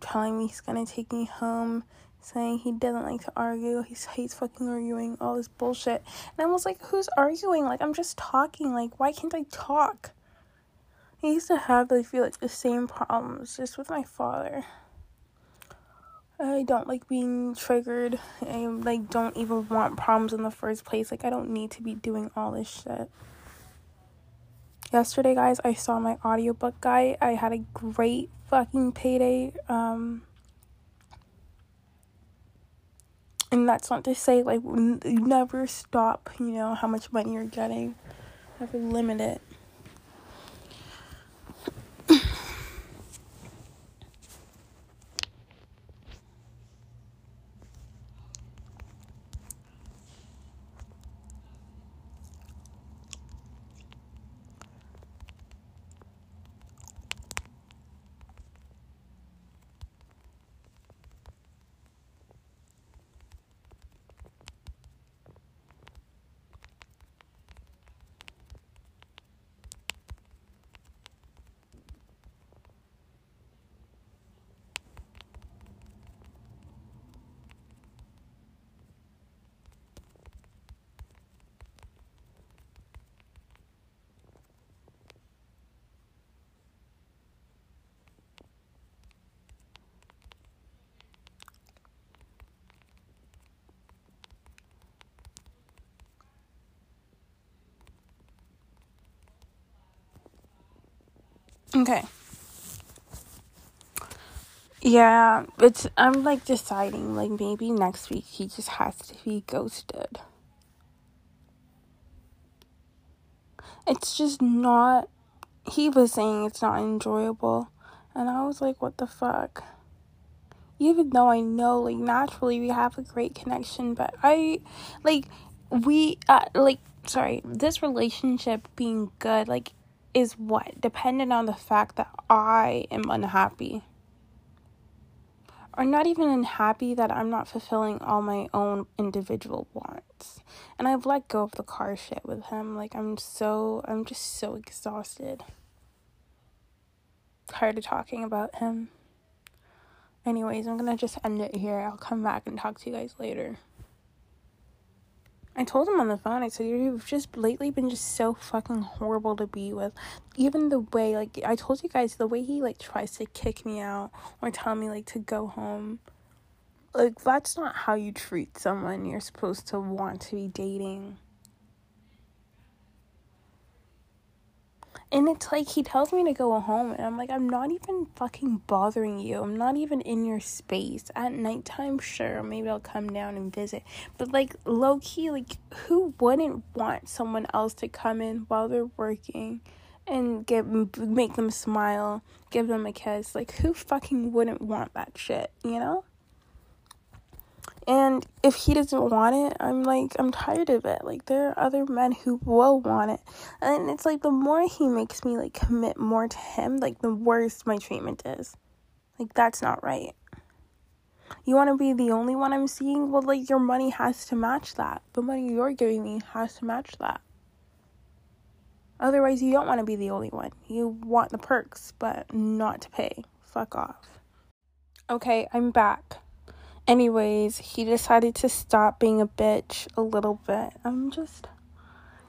telling me he's to take me home saying he doesn't like to argue. He hates fucking arguing, all this bullshit. And I was like, who's arguing? Like, I'm just talking. Like, why can't I talk? I used to have, I feel like, the same problems just with my father. I don't like being triggered. I, like, don't even want problems in the first place. Like, I don't need to be doing all this shit. Yesterday, guys, I saw my audiobook guy. I had a great fucking payday. Um, and that's not to say like never stop you know how much money you're getting. Never limit it Okay. Yeah, it's I'm like deciding like maybe next week he just has to be ghosted. It's just not he was saying it's not enjoyable And I was like, what the fuck? Even though I know, like, naturally we have a great connection, but I, like, we, uh, like, sorry, this relationship being good, like, is what? Dependent on the fact that I am unhappy. Or not even unhappy that I'm not fulfilling all my own individual wants. And I've let go of the car shit with him. Like, I'm so, I'm just so exhausted. Tired of talking about him. Anyways, I'm gonna just end it here. I'll come back and talk to you guys later. I told him on the phone, I said, You've just lately been just so fucking horrible to be with. Even the way, like, I told you guys, the way he, like, tries to kick me out or tell me, like, to go home. Like, that's not how you treat someone you're supposed to want to be dating. And it's like he tells me to go home, and I'm like, I'm not even fucking bothering you. I'm not even in your space. At nighttime, sure, maybe I'll come down and visit. But like, low key, like, who wouldn't want someone else to come in while they're working and get make them smile, give them a kiss? Like, who fucking wouldn't want that shit, you know? And if he doesn't want it, I'm like, I'm tired of it. Like, there are other men who will want it. And it's like, the more he makes me, like, commit more to him, like, the worse my treatment is. Like, that's not right. You want to be the only one I'm seeing? Well, like, your money has to match that. The money you're giving me has to match that. Otherwise, you don't want to be the only one. You want the perks, but not to pay. Fuck off. Okay, I'm back. Anyways, he decided to stop being a bitch a little bit. I'm just.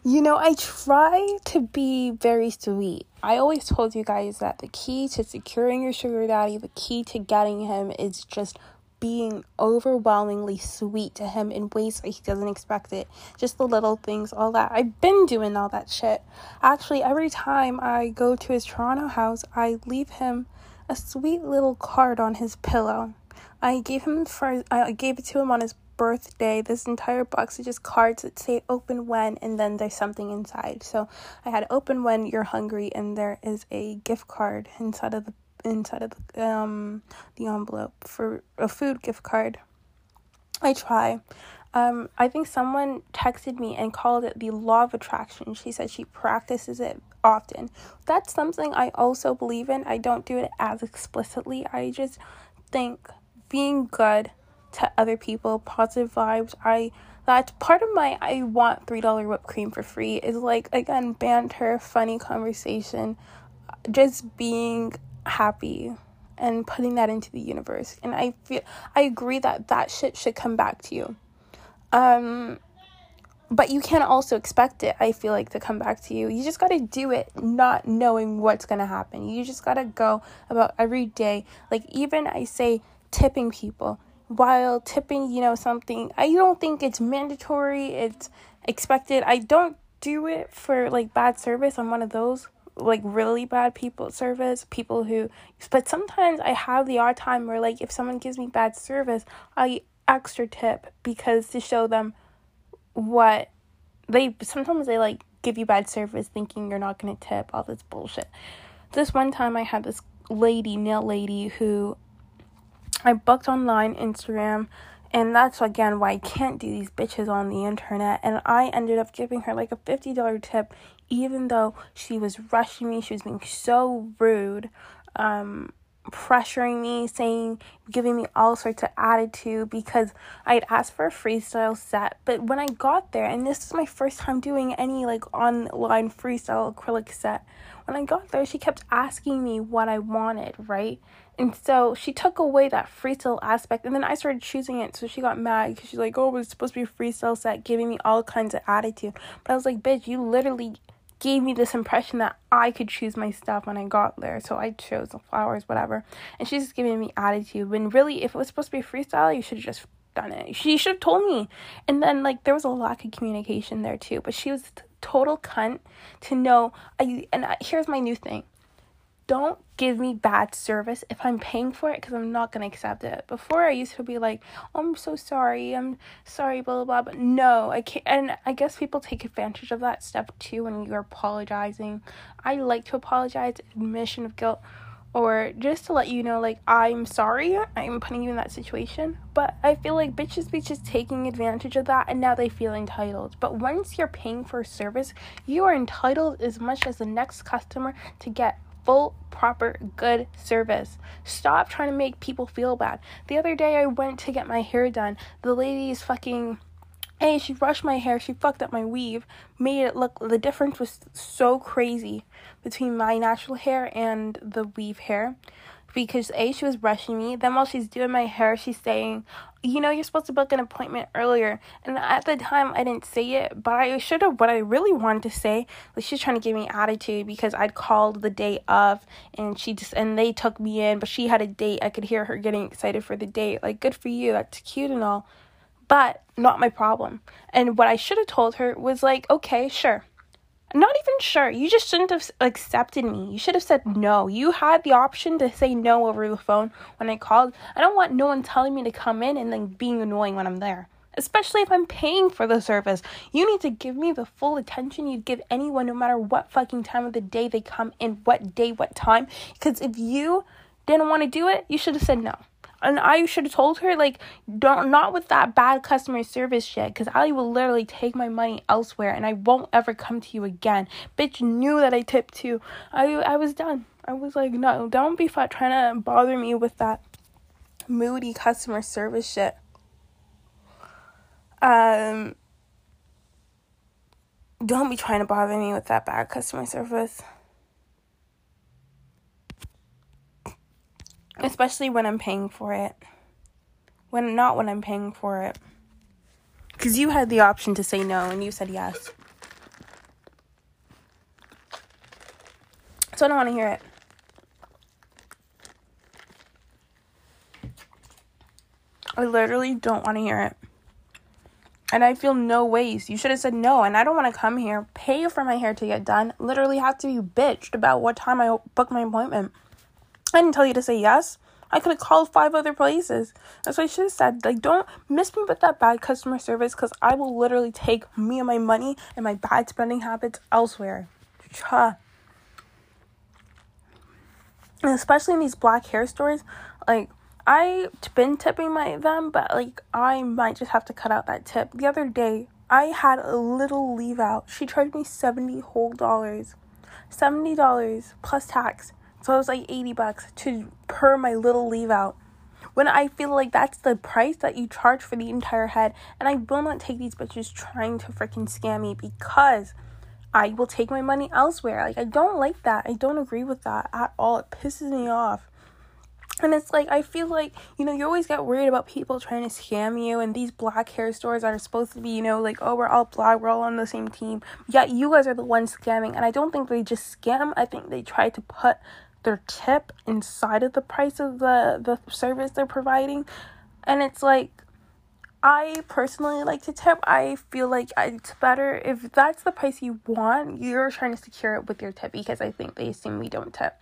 You know, I try to be very sweet. I always told you guys that the key to securing your sugar daddy, the key to getting him is just being overwhelmingly sweet to him in ways that he doesn't expect it. Just the little things, all that. I've been doing all that shit. Actually, every time I go to his Toronto house, I leave him a sweet little card on his pillow. I gave him for I gave it to him on his birthday. This entire box is just cards that say open when and then there's something inside. So I had open when you're hungry and there is a gift card inside of the inside of the um the envelope for a food gift card. I try. Um, I think someone texted me and called it the law of attraction. She said she practices it often. That's something I also believe in. I don't do it as explicitly. I just think being good to other people, positive vibes. I that's part of my I want three dollar whipped cream for free is like again banter, funny conversation, just being happy and putting that into the universe. And I feel I agree that that shit should come back to you. Um but you can't also expect it i feel like to come back to you you just got to do it not knowing what's going to happen you just got to go about every day like even i say tipping people while tipping, you know, something. I don't think it's mandatory, it's expected. I don't do it for like bad service. I'm one of those like really bad people service, people who but sometimes I have the odd time where like if someone gives me bad service, I extra tip because to show them what they sometimes they like give you bad service thinking you're not going to tip all this bullshit. This one time I had this lady, nail lady who I booked online Instagram and that's again why I can't do these bitches on the internet. And I ended up giving her like a $50 tip, even though she was rushing me. She was being so rude, um, pressuring me, saying, giving me all sorts of attitude because I had asked for a freestyle set. But when I got there, and this is my first time doing any like online freestyle acrylic set, when I got there, she kept asking me what I wanted, right? And so she took away that freestyle aspect, and then I started choosing it. So she got mad because she's like, "Oh, it was supposed to be a freestyle set," giving me all kinds of attitude. But I was like, "Bitch, you literally gave me this impression that I could choose my stuff when I got there. So I chose the flowers, whatever. And she's just giving me attitude. When really, if it was supposed to be freestyle, you should have just done it. She should have told me. And then like there was a lack of communication there too. But she was total cunt to know. I and I, here's my new thing don't give me bad service if I'm paying for it because I'm not going to accept it. Before I used to be like, oh, I'm so sorry, I'm sorry, blah, blah, blah. But no, I can't. And I guess people take advantage of that stuff too when you're apologizing. I like to apologize, admission of guilt. or just to let you know, like, I'm sorry I'm putting you in that situation, but I feel like bitches be just taking advantage of that and now they feel entitled. But once you're paying for a service, you are entitled as much as the next customer to get full, proper, good service. Stop trying to make people feel bad. The other day I went to get my hair done. The lady's fucking Hey, she brushed my hair, she fucked up my weave, made it look the difference was so crazy between my natural hair and the weave hair. Because A, she was brushing me. Then while she's doing my hair, she's saying, You know, you're supposed to book an appointment earlier. And at the time, I didn't say it, but I should have. What I really wanted to say was she's trying to give me attitude because I'd called the day of and she just, and they took me in, but she had a date. I could hear her getting excited for the date. Like, good for you. That's cute and all but not my problem. And what I should have told her was like, okay, sure. Not even sure. You just shouldn't have accepted me. You should have said no. You had the option to say no over the phone when I called. I don't want no one telling me to come in and then being annoying when I'm there. Especially if I'm paying for the service. You need to give me the full attention you'd give anyone, no matter what fucking time of the day they come in, what day, what time. Because if you didn't want to do it, you should have said no and I should have told her like don't not with that bad customer service shit cuz I will literally take my money elsewhere and I won't ever come to you again. Bitch knew that I tipped too. I I was done. I was like, "No, don't be fat trying to bother me with that moody customer service shit." Um don't be trying to bother me with that bad customer service. Especially when I'm paying for it. When not when I'm paying for it. Cuz you had the option to say no and you said yes. So I don't want to hear it. I literally don't want to hear it. And I feel no ways. You should have said no. And I don't want to come here, pay for my hair to get done, literally have to be bitched about what time I book my appointment. I didn't tell you to say yes. I could have called five other places. That's what I should have said. Like, don't miss me with that bad customer service because I will literally take me and my money and my bad spending habits elsewhere. Cha. And especially in these black hair stores, like, I've been tipping my them, but like, I might just have to cut out that tip. The other day, I had a little leave out. She charged me 70 whole dollars. $70 plus tax so it was like 80 bucks to per my little leave out. When I feel like that's the price that you charge for the entire head, and I will not take these bitches trying to freaking scam me because I will take my money elsewhere. Like I don't like that. I don't agree with that at all. It pisses me off. And it's like I feel like you know you always get worried about people trying to scam you, and these black hair stores that are supposed to be you know like oh we're all black, we're all on the same team. Yet you guys are the ones scamming, and I don't think they just scam. I think they try to put their tip inside of the price of the the service they're providing and it's like I personally like to tip. I feel like it's better if that's the price you want, you're trying to secure it with your tip because I think they assume we don't tip.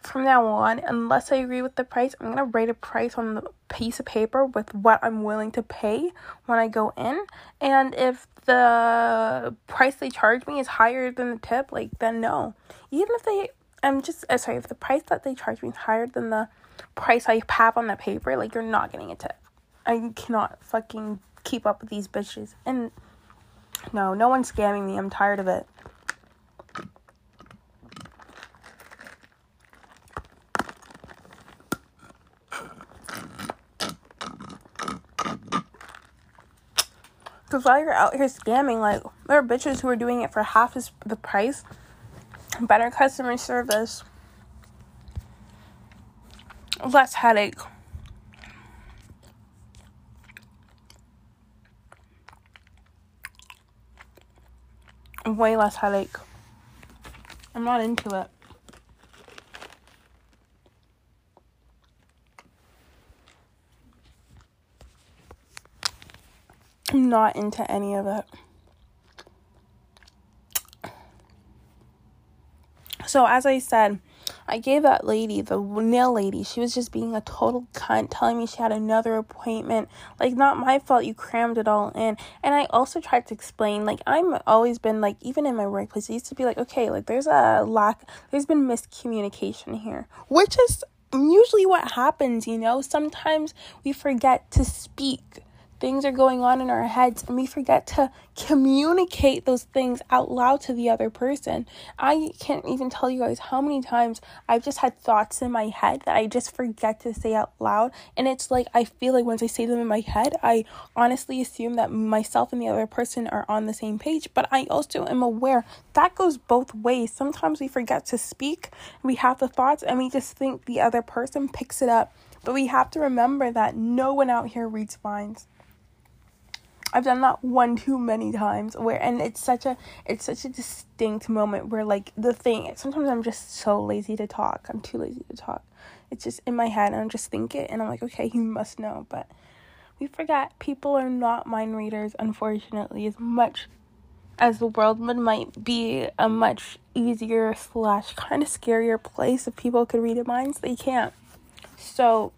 From now on, unless I agree with the price, I'm gonna write a price on the piece of paper with what I'm willing to pay when I go in. And if the price they charge me is higher than the tip, like then no. Even if they I'm just uh, sorry if the price that they charge me is higher than the price I have on the paper, like you're not getting a tip. I cannot fucking keep up with these bitches. And no, no one's scamming me. I'm tired of it. Because while you're out here scamming, like, there are bitches who are doing it for half the price better customer service, less headache. Way less headache. I'm not into it. I'm not into any of it. So, as I said, I gave that lady, the nail lady, she was just being a total cunt, telling me she had another appointment. Like, not my fault, you crammed it all in. And I also tried to explain, like, I'm always been, like, even in my workplace, I used to be like, okay, like, there's a lack, there's been miscommunication here, which is usually what happens, you know? Sometimes we forget to speak things are going on in our heads and we forget to communicate those things out loud to the other person. I can't even tell you guys how many times I've just had thoughts in my head that I just forget to say out loud. And it's like I feel like once I say them in my head, I honestly assume that myself and the other person are on the same page. But I also am aware that goes both ways. Sometimes we forget to speak, we have the thoughts, and we just think the other person picks it up. But we have to remember that no one out here reads minds. I've done that one too many times where and it's such a it's such a distinct moment where like the thing sometimes I'm just so lazy to talk. I'm too lazy to talk. It's just in my head and I just think it and I'm like, okay, you must know. But we forget people are not mind readers, unfortunately, as much as the world would might be a much easier slash kind of scarier place if people could read minds, they can't. So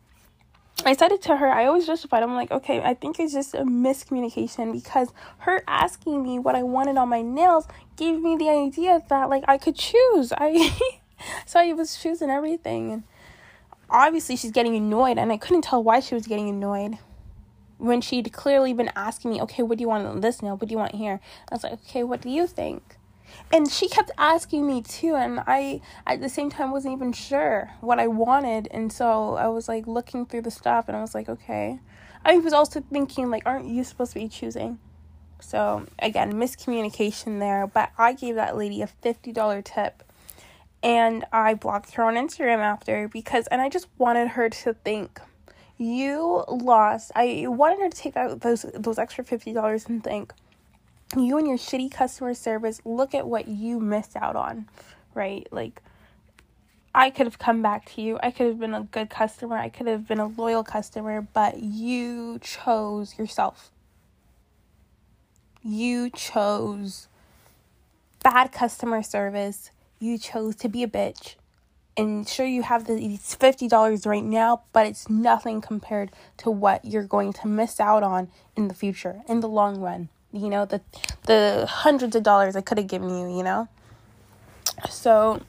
I said it to her. I always justified. I'm like, okay, I think it's just a miscommunication because her asking me what I wanted on my nails gave me the idea that like I could choose. I so I was choosing everything, and obviously she's getting annoyed, and I couldn't tell why she was getting annoyed when she'd clearly been asking me, okay, what do you want on this nail? What do you want here? I was like, okay, what do you think? And she kept asking me too and i at the same time wasn't even sure what i wanted and so i was like looking through the stuff and i was like okay. I was also thinking like aren't you supposed to be choosing? So again miscommunication there but i gave that lady a $50 tip and i blocked her on instagram after because and i just wanted her to think you lost i wanted her to take out those those extra $50 and think you and your shitty customer service, look at what you missed out on, right? Like, I could have come back to you. I could have been a good customer. I could have been a loyal customer, but you chose yourself. You chose bad customer service. You chose to be a bitch. And sure, you have these $50 right now, but it's nothing compared to what you're going to miss out on in the future, in the long run you know the the hundreds of dollars I could have given you, you know. So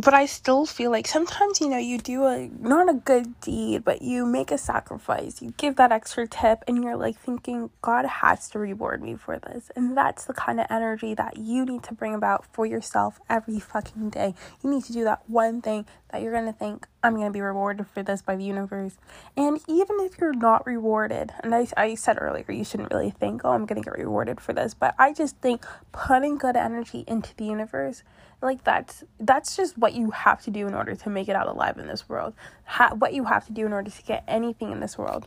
but I still feel like sometimes you know you do a not a good deed, but you make a sacrifice. You give that extra tip, and you're like thinking God has to reward me for this, and that's the kind of energy that you need to bring about for yourself every fucking day. You need to do that one thing that you're gonna think I'm gonna be rewarded for this by the universe, and even if you're not rewarded, and I I said earlier you shouldn't really think oh I'm gonna get rewarded for this, but I just think putting good energy into the universe like that's that's just what you have to do in order to make it out alive in this world. Ha- what you have to do in order to get anything in this world.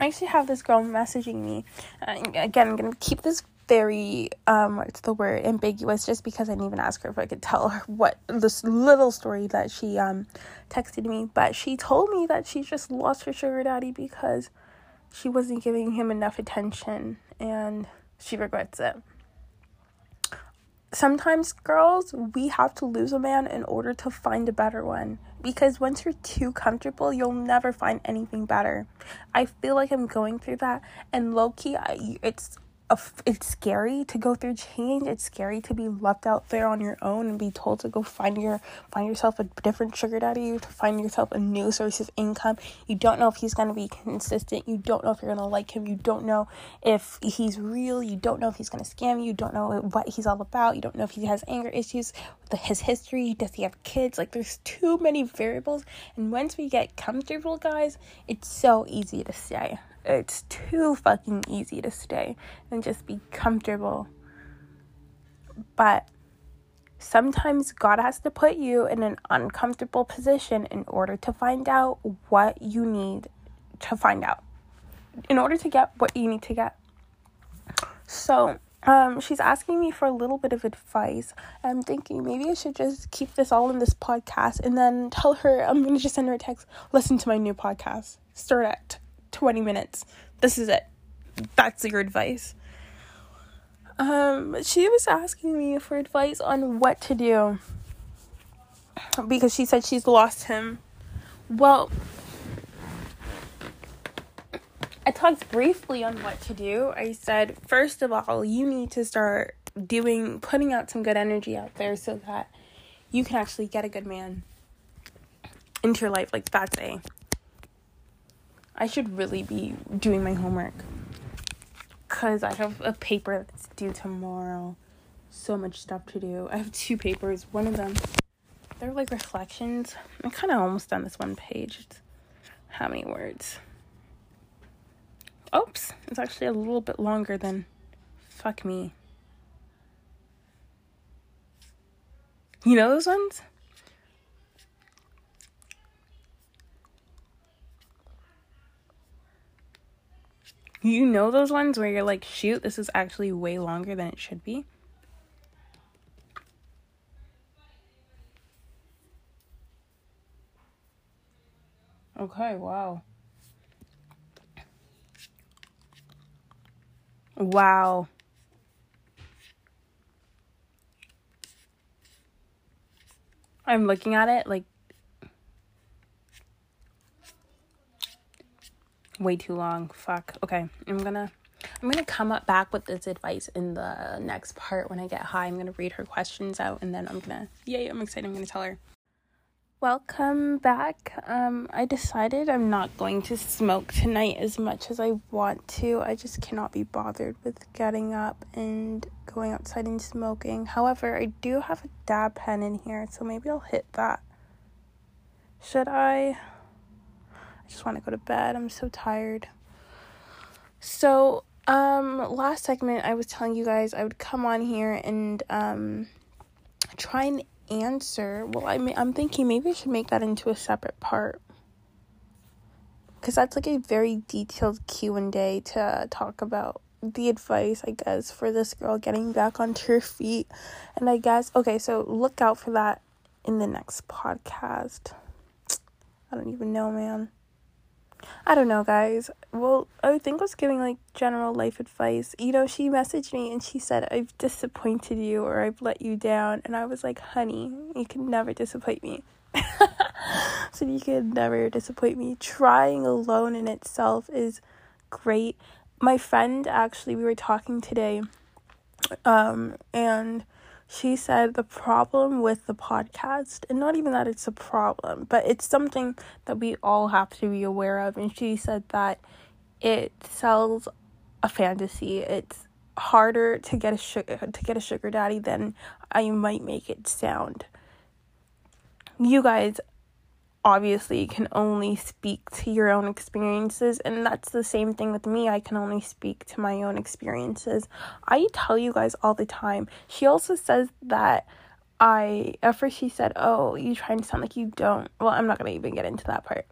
I actually have this girl messaging me. Uh, again i'm gonna keep this very um what's the word ambiguous just because i didn't even ask her if i could tell her what this little story that she um texted me. But she told me that she just lost her sugar daddy because she wasn't giving him enough attention and she regrets it sometimes girls we have to lose a man in order to find a better one. Because once you're too comfortable you'll never find anything better. I feel like i'm going through that and low-key I, it's it's scary to go through change. It's scary to be left out there on your own and be told to go find your find yourself a different sugar daddy, to find yourself a new source of income. You don't know if he's gonna be consistent. You don't know if you're gonna like him. You don't know if he's real. You don't know if he's gonna scam you. You don't know what he's all about. You don't know if he has anger issues, the, his history. Does he have kids? Like there's too many variables. And once we get comfortable, guys, it's so easy to say it's too fucking easy to stay and just be comfortable. But sometimes God has to put you in an uncomfortable position in order to find out what you need to find out, in order to get what you need to get. So, um, she's asking me for a little bit of advice. I'm thinking maybe I should just keep this all in this podcast and then tell her I'm gonna just send her a text. Listen to my new podcast. Start at 20 minutes. This is it. That's your advice. Um, she was asking me for advice on what to do because she said she's lost him. Well, I talked briefly on what to do. I said, first of all, you need to start doing, putting out some good energy out there so that you can actually get a good man into your life. Like, that's a. I should really be doing my homework because I have a paper that's due tomorrow. So much stuff to do. I have two papers. One of them, they're like reflections. I'm kind of almost done this one page. It's how many words? Oops, it's actually a little bit longer than fuck me. You know those ones? You know those ones where you're like, shoot, this is actually way longer than it should be? Okay, wow. Wow. I'm looking at it like way too long. Fuck. Okay. I'm gonna I'm gonna come up back with this advice in the next part when I get high. I'm gonna read her questions out and then I'm gonna yay, I'm excited, I'm gonna tell her. Welcome back. Um, I decided I'm not going to smoke tonight as much as I want to. I just cannot be bothered with getting up and going outside and smoking. However, I do have a dab pen in here, so maybe I'll hit that. Should I? I just want to go to bed. I'm so tired. So, um, last segment I was telling you guys I would come on here and um try and answer. Well, I mean, I'm thinking maybe I should make that into a separate part because that's like a very detailed Q and A to talk about the advice, I guess, for this girl getting back onto her feet. And I guess okay, so look out for that in the next podcast. I don't even know, man. I don't know, guys. Well, I think I was giving like general life advice. You know, she messaged me and she said, I've disappointed you or I've let you down. And I was like, honey, you can never disappoint me. so you can never disappoint me. Trying alone in itself is great. My friend actually, we were talking today, um, and she said the problem with the podcast, and not even that it's a problem, but it's something that we all have to be aware of. And she said that it sells a fantasy. It's harder to get a sugar to get a sugar daddy than I might make it sound. You guys obviously you can only speak to your own experiences and that's the same thing with me. I can only speak to my own experiences. I tell you guys all the time. She also says that i at first she said oh you trying to sound like you don't. Well i'm not gonna even get into that part.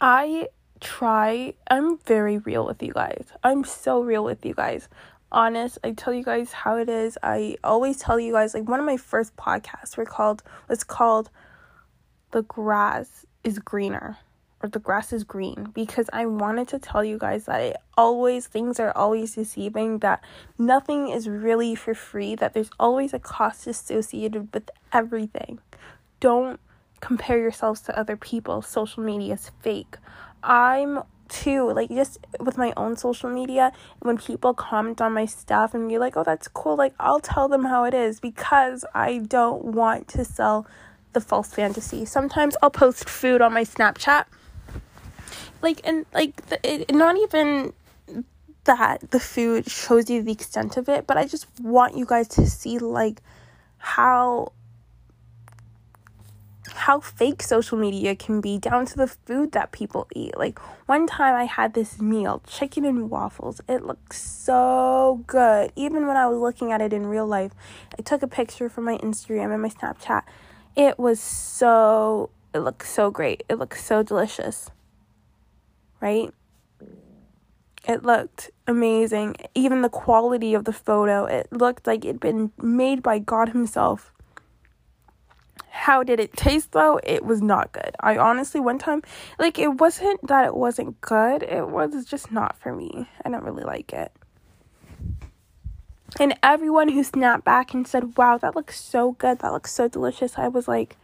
I try i'm very real with you guys. I'm so real with you guys. Honest i tell you guys how it is. I always tell you guys like one of my first podcasts were called was called the grass is greener or the grass is green because I wanted to tell you guys that it always things are always deceiving that nothing is really for free that there's always a cost associated with everything. Don't compare yourselves to other people. Social media is fake. I'm too like just with my own social media when people comment on my stuff and be like oh that's cool like i'll tell them how it is because i don't want to sell the false fantasy. Sometimes I'll post food on my Snapchat. Like, and like, the, it, not even that the food shows you the extent of it, but I just want you guys to see, like, how how fake social media can be down to the food that people eat. Like one time I had this meal, chicken and waffles. It looked so good. Even when I was looking at it in real life, I took a picture from my Instagram and my Snapchat it was so, it looked so great. It looked so delicious. Right? It looked amazing. Even the quality of the photo, it looked like it'd been made by God Himself. How did it taste though? It was not good. I honestly, one time, like, it wasn't that it wasn't good, it was just not for me. I don't really like it. And everyone who snapped back and said, Wow, that looks so good. That looks so delicious. I was like,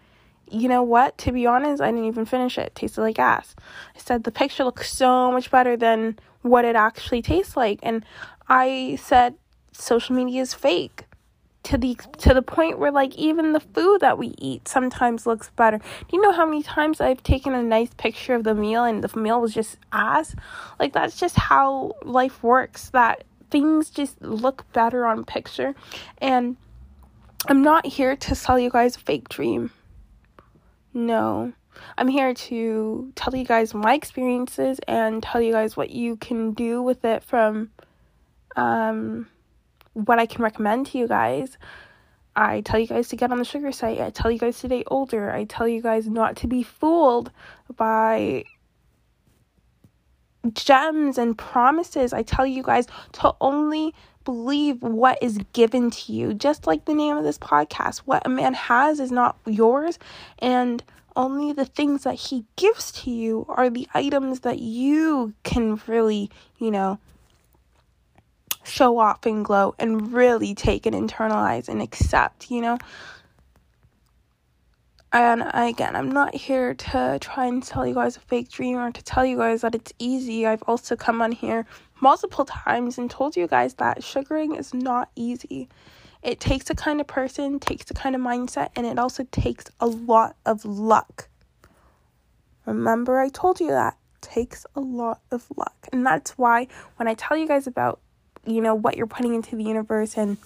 you know what? To be honest, I didn't even finish it. it tasted like ass. I said the picture looks so much better than what it actually tastes like. And I said social media is fake to the to the point where like even the food that we eat sometimes looks better. Do you know how many times I've taken a nice picture of the meal and the meal was just ass? Like that's just how life works. That things just look better on picture and I'm not here to sell you guys a fake dream. No. I'm here to tell you guys my experiences and tell you guys what you can do with it from um, what I can recommend to you guys. I tell you guys to get on the sugar site. I tell you guys to date older. I tell you guys not to be fooled by gems and promises. I tell you guys to only believe what is given to you. Just like the name of this podcast, what a man has is not yours, and only the things that he gives to you are the items that you can really, you know, show off and glow and really take and internalize and accept, you know. And again, I'm not here to try and tell you guys a fake dream or to tell you guys that it's easy. I've also come on here multiple times and told you guys that sugaring is not easy. It takes a kind of person, takes a kind of mindset, and it also takes a lot of luck. Remember, I told you that. Takes a lot of luck. And that's why when I tell you guys about, you know, what you're putting into the universe and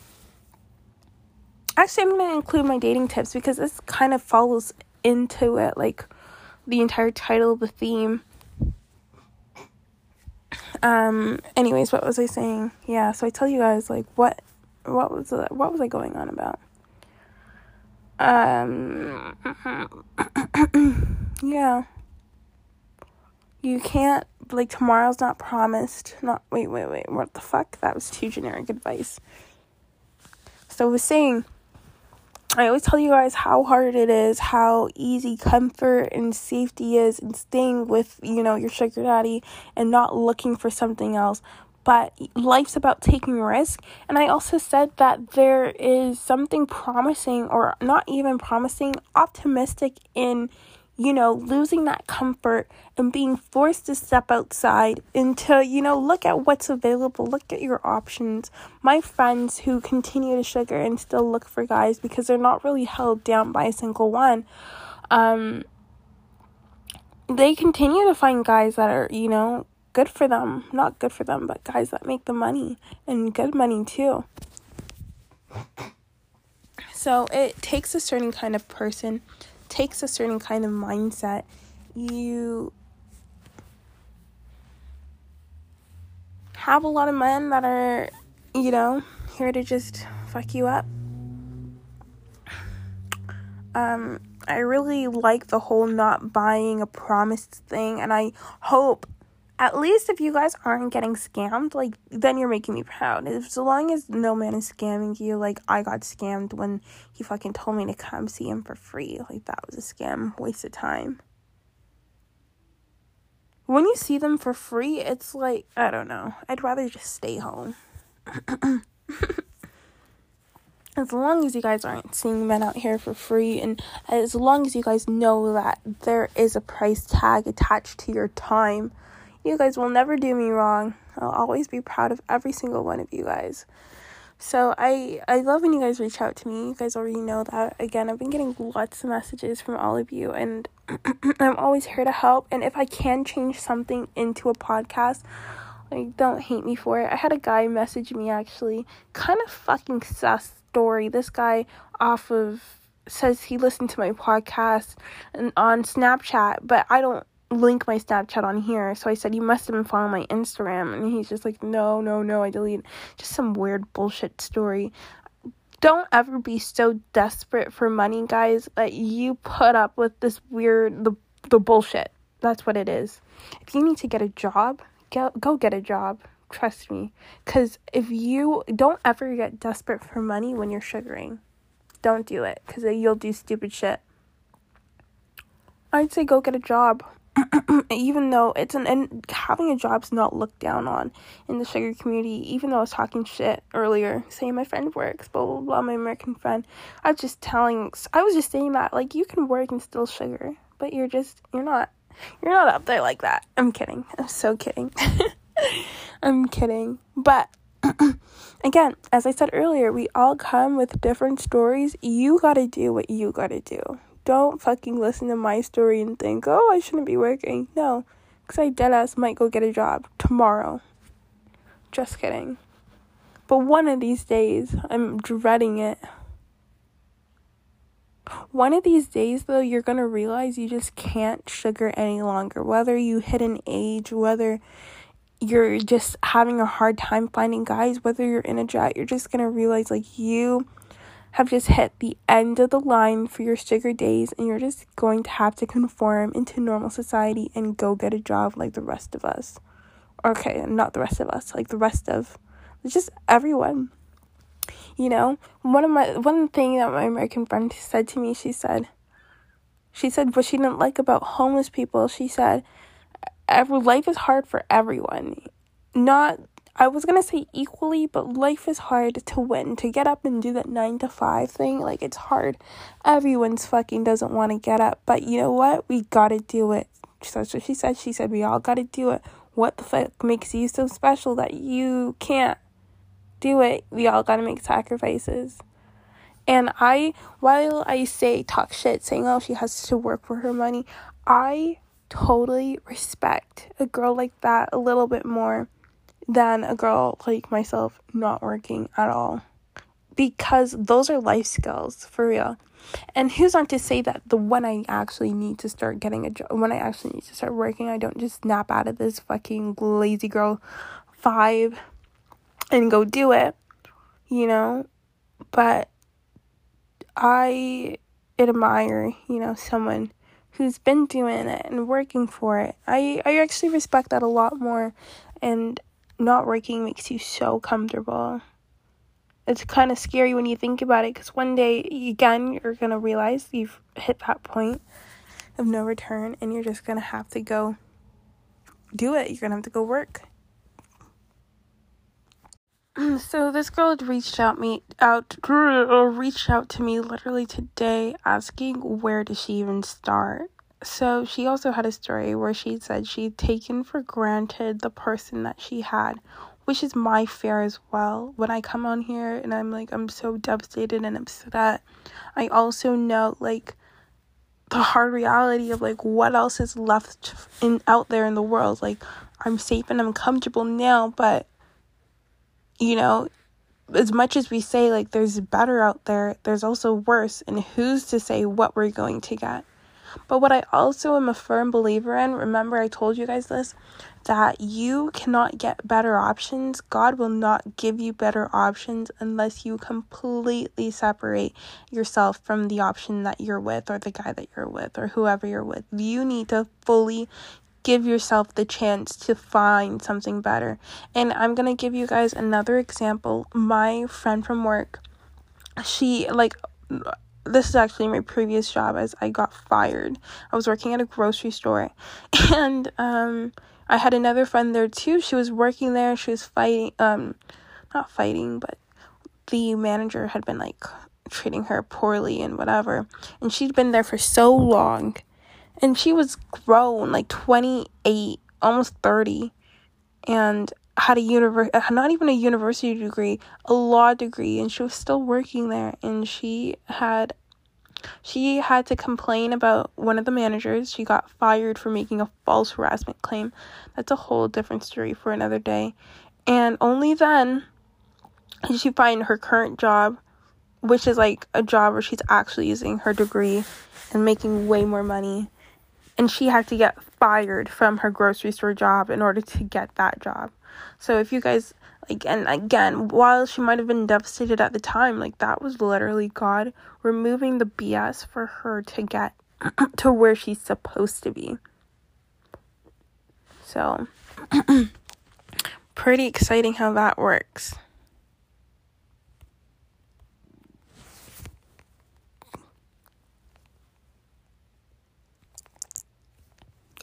actually I'm going to include my dating tips because this kind of follows into it like the entire title the theme. Um anyways what was i saying? Yeah so i tell you guys like what what was the, what was i going on about? Um yeah. You can't like tomorrow's not promised. Not wait wait wait what the fuck? That was too generic advice. So i was saying I always tell you guys how hard it is, how easy comfort and safety is in staying with, you know, your sugar daddy and not looking for something else. But life's about taking risk. And I also said that there is something promising, or not even promising, optimistic in you know, losing that comfort and being forced to step outside and to, you know, look at what's available, look at your options. My friends who continue to sugar and still look for guys because they're not really held down by a single one, um, they continue to find guys that are, you know, good for them. Not good for them, but guys that make the money and good money too. So it takes a certain kind of person takes a certain kind of mindset. You have a lot of men that are, you know, here to just fuck you up. Um, I really like the whole not buying a promised thing, and I hope at least if you guys aren't getting scammed, like then you're making me proud. If so long as no man is scamming you, like I got scammed when he fucking told me to come see him for free. Like that was a scam, waste of time. When you see them for free, it's like I don't know. I'd rather just stay home. as long as you guys aren't seeing men out here for free and as long as you guys know that there is a price tag attached to your time you guys will never do me wrong. I'll always be proud of every single one of you guys. So I I love when you guys reach out to me. You guys already know that. Again, I've been getting lots of messages from all of you and I'm always here to help and if I can change something into a podcast, like don't hate me for it. I had a guy message me actually, kind of fucking sus story. This guy off of says he listened to my podcast and on Snapchat, but I don't link my Snapchat on here. So I said, You must have been following my Instagram. And he's just like, No, no, no, I deleted just some weird bullshit story. Don't ever be so desperate for money, guys, that you put up with this weird the the bullshit. That's what it is. If you need to get a job, go go get a job. Trust me. Cause if you don't ever get desperate for money when you're sugaring. Don't do it. Cause you'll do stupid shit. I'd say go get a job even though it's an and having a job's not looked down on in the sugar community, even though I was talking shit earlier, saying my friend works, blah blah blah, my American friend. I was just telling I was just saying that like you can work and still sugar, but you're just you're not you're not up there like that. I'm kidding. I'm so kidding. I'm kidding. But again, as I said earlier, we all come with different stories. You gotta do what you gotta do. Don't fucking listen to my story and think, oh, I shouldn't be working. No, because I deadass might go get a job tomorrow. Just kidding. But one of these days, I'm dreading it. One of these days, though, you're gonna realize you just can't sugar any longer. Whether you hit an age, whether you're just having a hard time finding guys, whether you're in a jet, you're just gonna realize like you have just hit the end of the line for your sugar days and you're just going to have to conform into normal society and go get a job like the rest of us. Okay, not the rest of us, like the rest of just everyone. You know, one of my one thing that my American friend said to me, she said she said what she didn't like about homeless people, she said every life is hard for everyone. Not I was gonna say equally, but life is hard to win. To get up and do that nine to five thing, like it's hard. Everyone's fucking doesn't want to get up, but you know what? We gotta do it. That's what she said. She said we all gotta do it. What the fuck makes you so special that you can't do it? We all gotta make sacrifices. And I, while I say talk shit, saying oh she has to work for her money, I totally respect a girl like that a little bit more than a girl like myself not working at all. Because those are life skills for real. And who's not to say that the when I actually need to start getting a job, when I actually need to start working, I don't just snap out of this fucking lazy girl five and go do it, you know? But I admire, you know, someone who's been doing it and working for it. I, I actually respect that a lot more. And not working makes you so comfortable. It's kind of scary when you think about it because one day, again, you're going to realize you've hit that point of no return and you're just going to have to go do it. You're going to have to go work. Mm, so this girl had reached out me out reached out to me literally today asking where does she even start. So she also had a story where she said she'd taken for granted the person that she had, which is my fear as well. When I come on here and I'm like, I'm so devastated and upset, I also know like the hard reality of like what else is left in out there in the world. Like I'm safe and I'm comfortable now, but you know, as much as we say like there's better out there, there's also worse, and who's to say what we're going to get? But what I also am a firm believer in, remember I told you guys this, that you cannot get better options. God will not give you better options unless you completely separate yourself from the option that you're with or the guy that you're with or whoever you're with. You need to fully give yourself the chance to find something better. And I'm going to give you guys another example. My friend from work, she like this is actually my previous job as I got fired. I was working at a grocery store and um I had another friend there too. She was working there. She was fighting um not fighting, but the manager had been like treating her poorly and whatever. And she'd been there for so long. And she was grown, like 28, almost 30. And had a univer- uh, not even a university degree, a law degree, and she was still working there. And she had she had to complain about one of the managers. She got fired for making a false harassment claim. That's a whole different story for another day. And only then did she find her current job, which is like a job where she's actually using her degree and making way more money. And she had to get fired from her grocery store job in order to get that job. So if you guys like and again, while she might have been devastated at the time, like that was literally God removing the BS for her to get to where she's supposed to be. So pretty exciting how that works.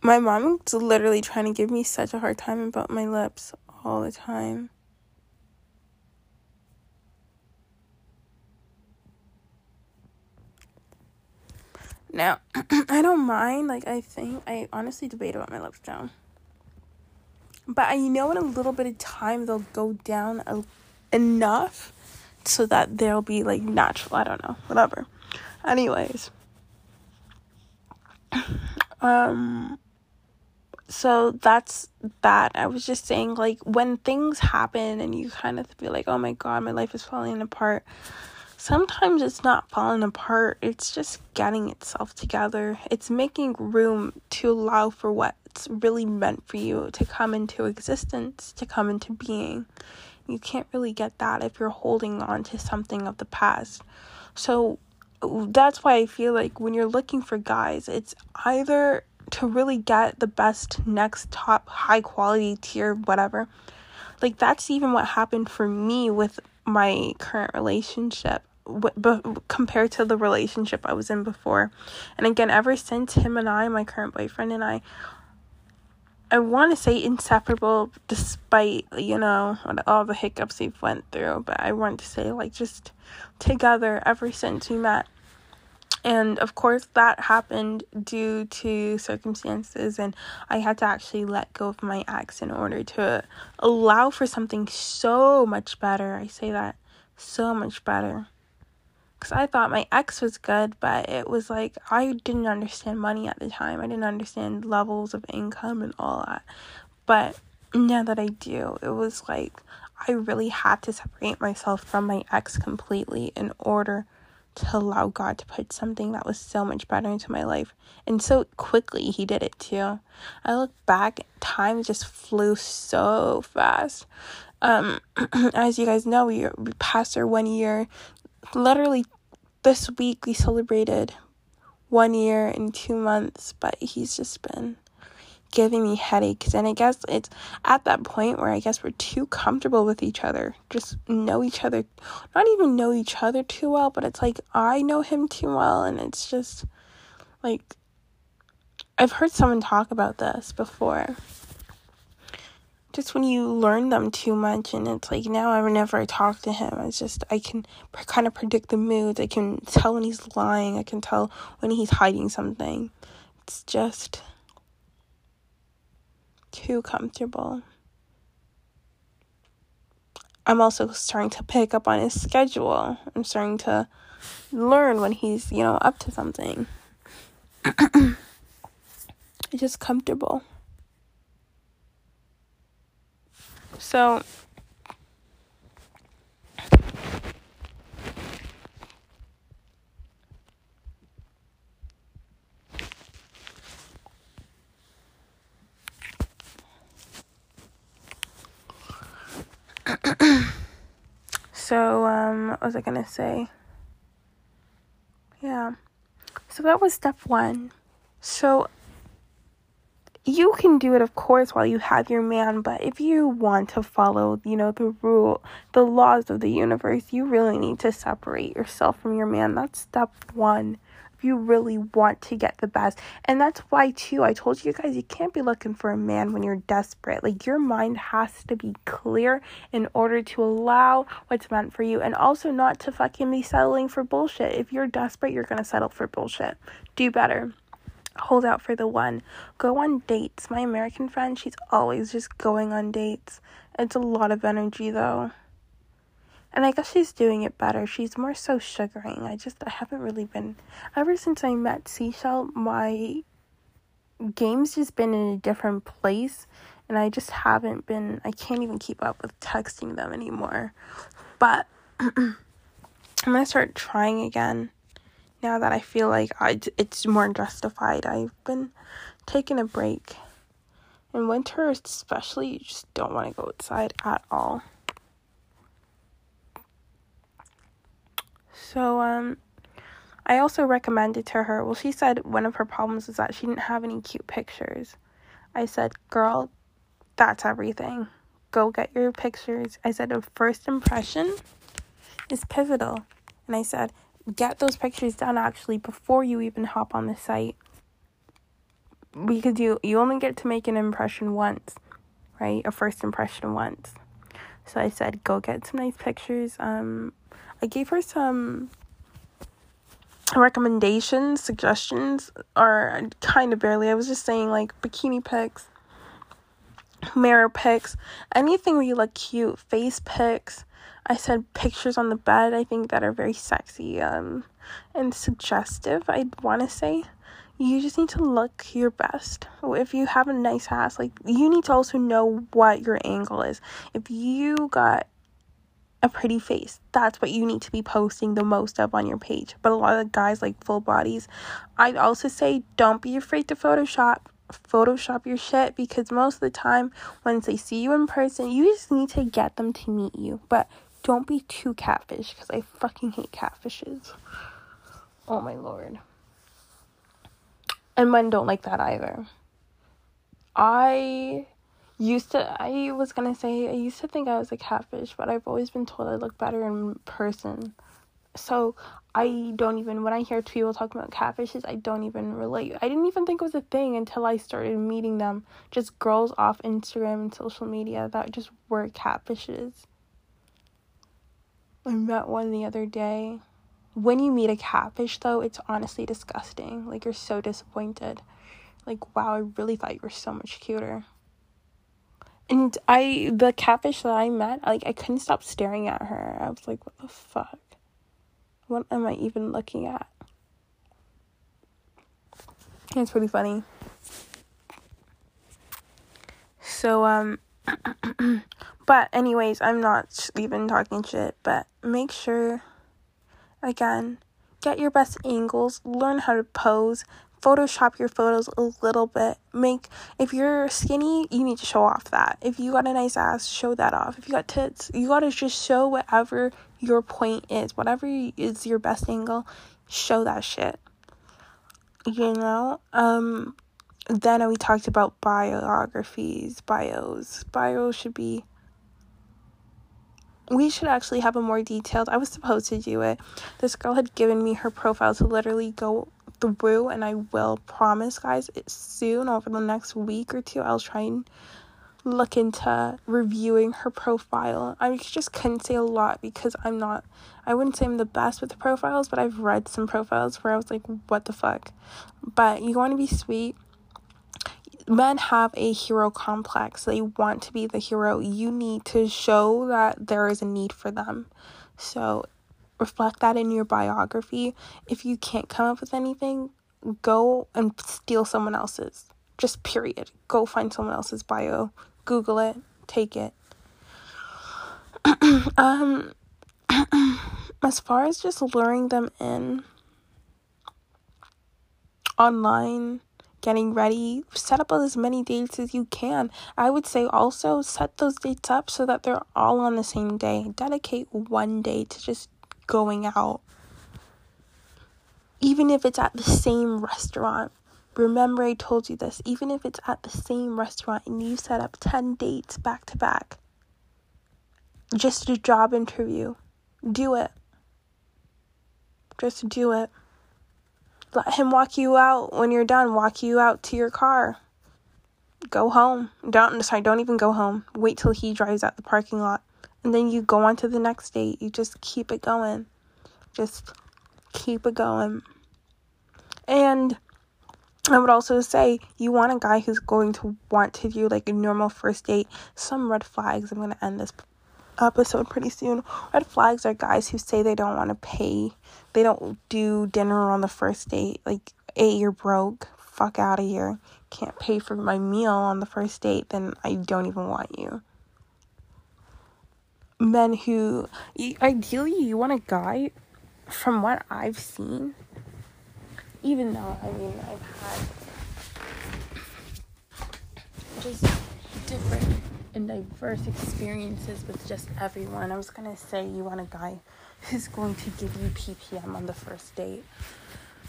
my mom's literally trying to give me such a hard time about my lips all the time. Now, I don't mind. Like, I think I honestly debate about my lips down. But I know in a little bit of time they'll go down a, enough so that they'll be like natural. I don't know. Whatever. Anyways. Um so that's that. I was just saying like when things happen and you kind of feel like, "Oh my god, my life is falling apart." Sometimes it's not falling apart. It's just getting itself together. It's making room to allow for what's really meant for you to come into existence, to come into being. You can't really get that if you're holding on to something of the past. So that's why I feel like when you're looking for guys, it's either to really get the best next top high quality tier whatever. Like that's even what happened for me with my current relationship compared to the relationship I was in before. And again, ever since him and I, my current boyfriend and I, I want to say inseparable despite, you know, all the hiccups we've went through, but I want to say like just together ever since we met. And of course, that happened due to circumstances, and I had to actually let go of my ex in order to allow for something so much better. I say that so much better. Because I thought my ex was good, but it was like I didn't understand money at the time. I didn't understand levels of income and all that. But now that I do, it was like I really had to separate myself from my ex completely in order to allow God to put something that was so much better into my life. And so quickly he did it too. I look back, time just flew so fast. Um, as you guys know, we, passed our one year. Literally, this week we celebrated one year and two months, but he's just been giving me headaches. And I guess it's at that point where I guess we're too comfortable with each other. Just know each other, not even know each other too well, but it's like I know him too well. And it's just like I've heard someone talk about this before. Just when you learn them too much, and it's like now whenever I talk to him, it's just I can kind of predict the moods. I can tell when he's lying. I can tell when he's hiding something. It's just too comfortable. I'm also starting to pick up on his schedule. I'm starting to learn when he's, you know, up to something. it's just comfortable. So so um what was I gonna say? Yeah. So that was step one. So you can do it of course while you have your man but if you want to follow you know the rule the laws of the universe you really need to separate yourself from your man that's step one you really want to get the best. And that's why, too, I told you guys you can't be looking for a man when you're desperate. Like, your mind has to be clear in order to allow what's meant for you and also not to fucking be settling for bullshit. If you're desperate, you're gonna settle for bullshit. Do better. Hold out for the one. Go on dates. My American friend, she's always just going on dates. It's a lot of energy, though. And I guess she's doing it better. She's more so sugaring. I just I haven't really been ever since I met Seashell, my game's just been in a different place and I just haven't been I can't even keep up with texting them anymore. But I'm gonna start trying again now that I feel like I, it's more justified. I've been taking a break. In winter, especially, you just don't want to go outside at all. So, um, I also recommended to her, well, she said one of her problems was that she didn't have any cute pictures. I said, girl, that's everything. Go get your pictures. I said, a first impression is pivotal. And I said, get those pictures done actually before you even hop on the site. because you you only get to make an impression once, right? A first impression once. So I said, go get some nice pictures. Um, I gave her some recommendations, suggestions, or kind of barely. I was just saying like bikini pics, mirror pics, anything where you look cute, face pics. I said pictures on the bed. I think that are very sexy um, and suggestive. I want to say you just need to look your best. If you have a nice ass, like you need to also know what your angle is. If you got a pretty face, that's what you need to be posting the most of on your page. But a lot of guys like full bodies. I'd also say don't be afraid to Photoshop. Photoshop your shit because most of the time, once they see you in person, you just need to get them to meet you. But don't be too catfish because I fucking hate catfishes. Oh my lord and men don't like that either. I used to I was gonna say I used to think I was a catfish, but I've always been told I look better in person. So I don't even when I hear people talking about catfishes, I don't even relate. I didn't even think it was a thing until I started meeting them. Just girls off Instagram and social media that just were catfishes. I met one the other day when you meet a catfish though it's honestly disgusting like you're so disappointed like wow i really thought you were so much cuter and i the catfish that i met like i couldn't stop staring at her. I was like what the fuck? What am i even looking at? It's pretty funny. So um but anyways i'm not even talking shit but make sure Again, get your best angles, learn how to pose, Photoshop your photos a little bit. Make if you're skinny, you need to show off that. If you got a nice ass, show that off. If you got tits, you gotta just show whatever your point is, whatever is your best angle, show that shit. You know, um, then we talked about biographies, bios. Bios should be we should actually have a more detailed i was supposed to do it. This girl had given me her profile to literally go through and i will promise guys soon over the next week or two i'll try and look into reviewing her profile. I just couldn't say a lot because i'm not i wouldn't say i'm the best with the profiles but i've read some profiles where i was like what the fuck? But you want to be sweet men have a hero complex. They want to be the hero. You need to show that there is a need for them. So reflect that in your biography. If you can't come up with anything, go and steal someone else's. Just period. Go find someone else's bio. Google it. Take it. um as far as just luring them in online getting ready, set up as many dates as you can. I would say also set those dates up so that they're all on the same day. Dedicate one day to just going out. Even if it's at the same restaurant. Remember, I told you this. Even if it's at the same restaurant and you set up 10 dates back to back, just a job interview, do it. Just do it. Let him walk you out when you're done, walk you out to your car. Go home. Don't sorry, don't even go home. Wait till he drives out the parking lot. And then you go on to the next date. You just keep it going. Just keep it going. And I would also say you want a guy who's going to want to do like a normal first date. Some red flags. I'm going to end this episode pretty soon. Red flags are guys who say they don't want to pay. They don't do dinner on the first date. Like, A, you're broke. Fuck out of here. Can't pay for my meal on the first date, then I don't even want you. Men who, ideally, you want a guy, from what I've seen, even though, I mean, I've had just different and diverse experiences with just everyone. I was gonna say you want a guy who's going to give you PPM on the first date,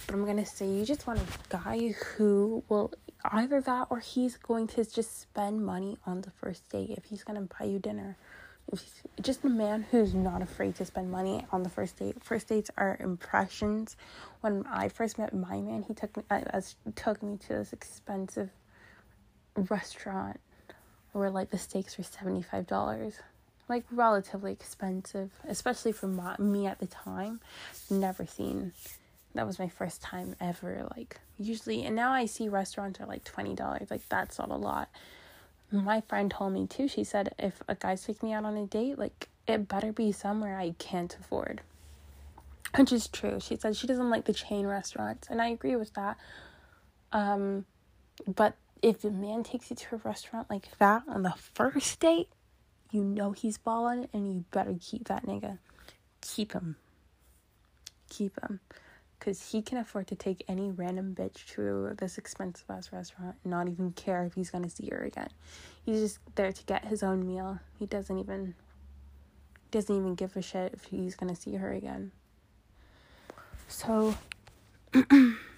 but I'm gonna say you just want a guy who will either that or he's going to just spend money on the first date. If he's gonna buy you dinner, if just a man who's not afraid to spend money on the first date. First dates are impressions. When I first met my man, he took me uh, took me to this expensive restaurant where like the steaks were seventy five dollars, like relatively expensive, especially for my, me at the time. Never seen. That was my first time ever. Like usually, and now I see restaurants are like twenty dollars. Like that's not a lot my friend told me too, she said if a guy's taking me out on a date, like it better be somewhere I can't afford. Which is true. She said she doesn't like the chain restaurants, and I agree with that. Um, but if a man takes you to a restaurant like that on the first date, you know he's balling, and you better keep that nigga. Keep him. Keep him because he can afford to take any random bitch to this expensive ass restaurant and not even care if he's gonna see her again. He's just there to get his own meal. He doesn't even doesn't even give a shit if he's gonna see her again. So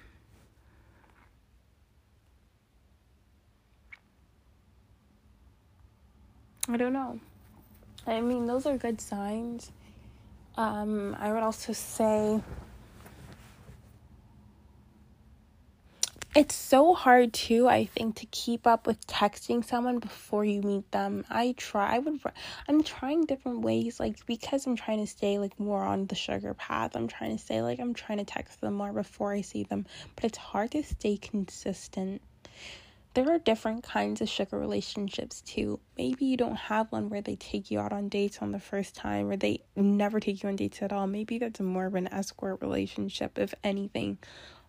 I don't know. I mean, those are good signs. Um, I would also say it's so hard too i think to keep up with texting someone before you meet them i try i would i'm trying different ways like because i'm trying to stay like more on the sugar path i'm trying to stay like i'm trying to text them more before i see them but it's hard to stay consistent there are different kinds of sugar relationships too. Maybe you don't have one where they take you out on dates on the first time or they never take you on dates at all. Maybe that's more of an escort relationship, if anything.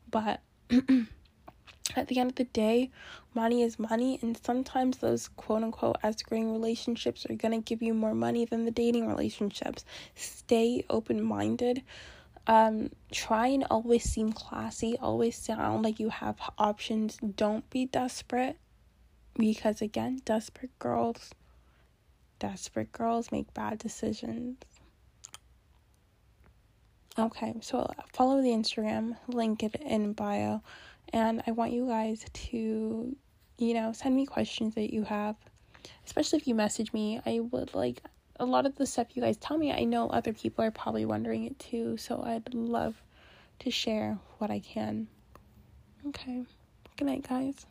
But at the end of the day, money is money, and sometimes those quote unquote escorting relationships are gonna give you more money than the dating relationships. Stay open minded. Um, try and always seem classy, always sound like you have options. Don't be desperate because, again, desperate girls, desperate girls make bad decisions. Okay, so follow the Instagram, link it in bio. And I want you guys to, you know, send me questions that you have, especially if you message me. I would like a lot of the stuff you guys tell me. I know other people are probably wondering it too, so I'd love to share what I can. Okay. Good night, guys.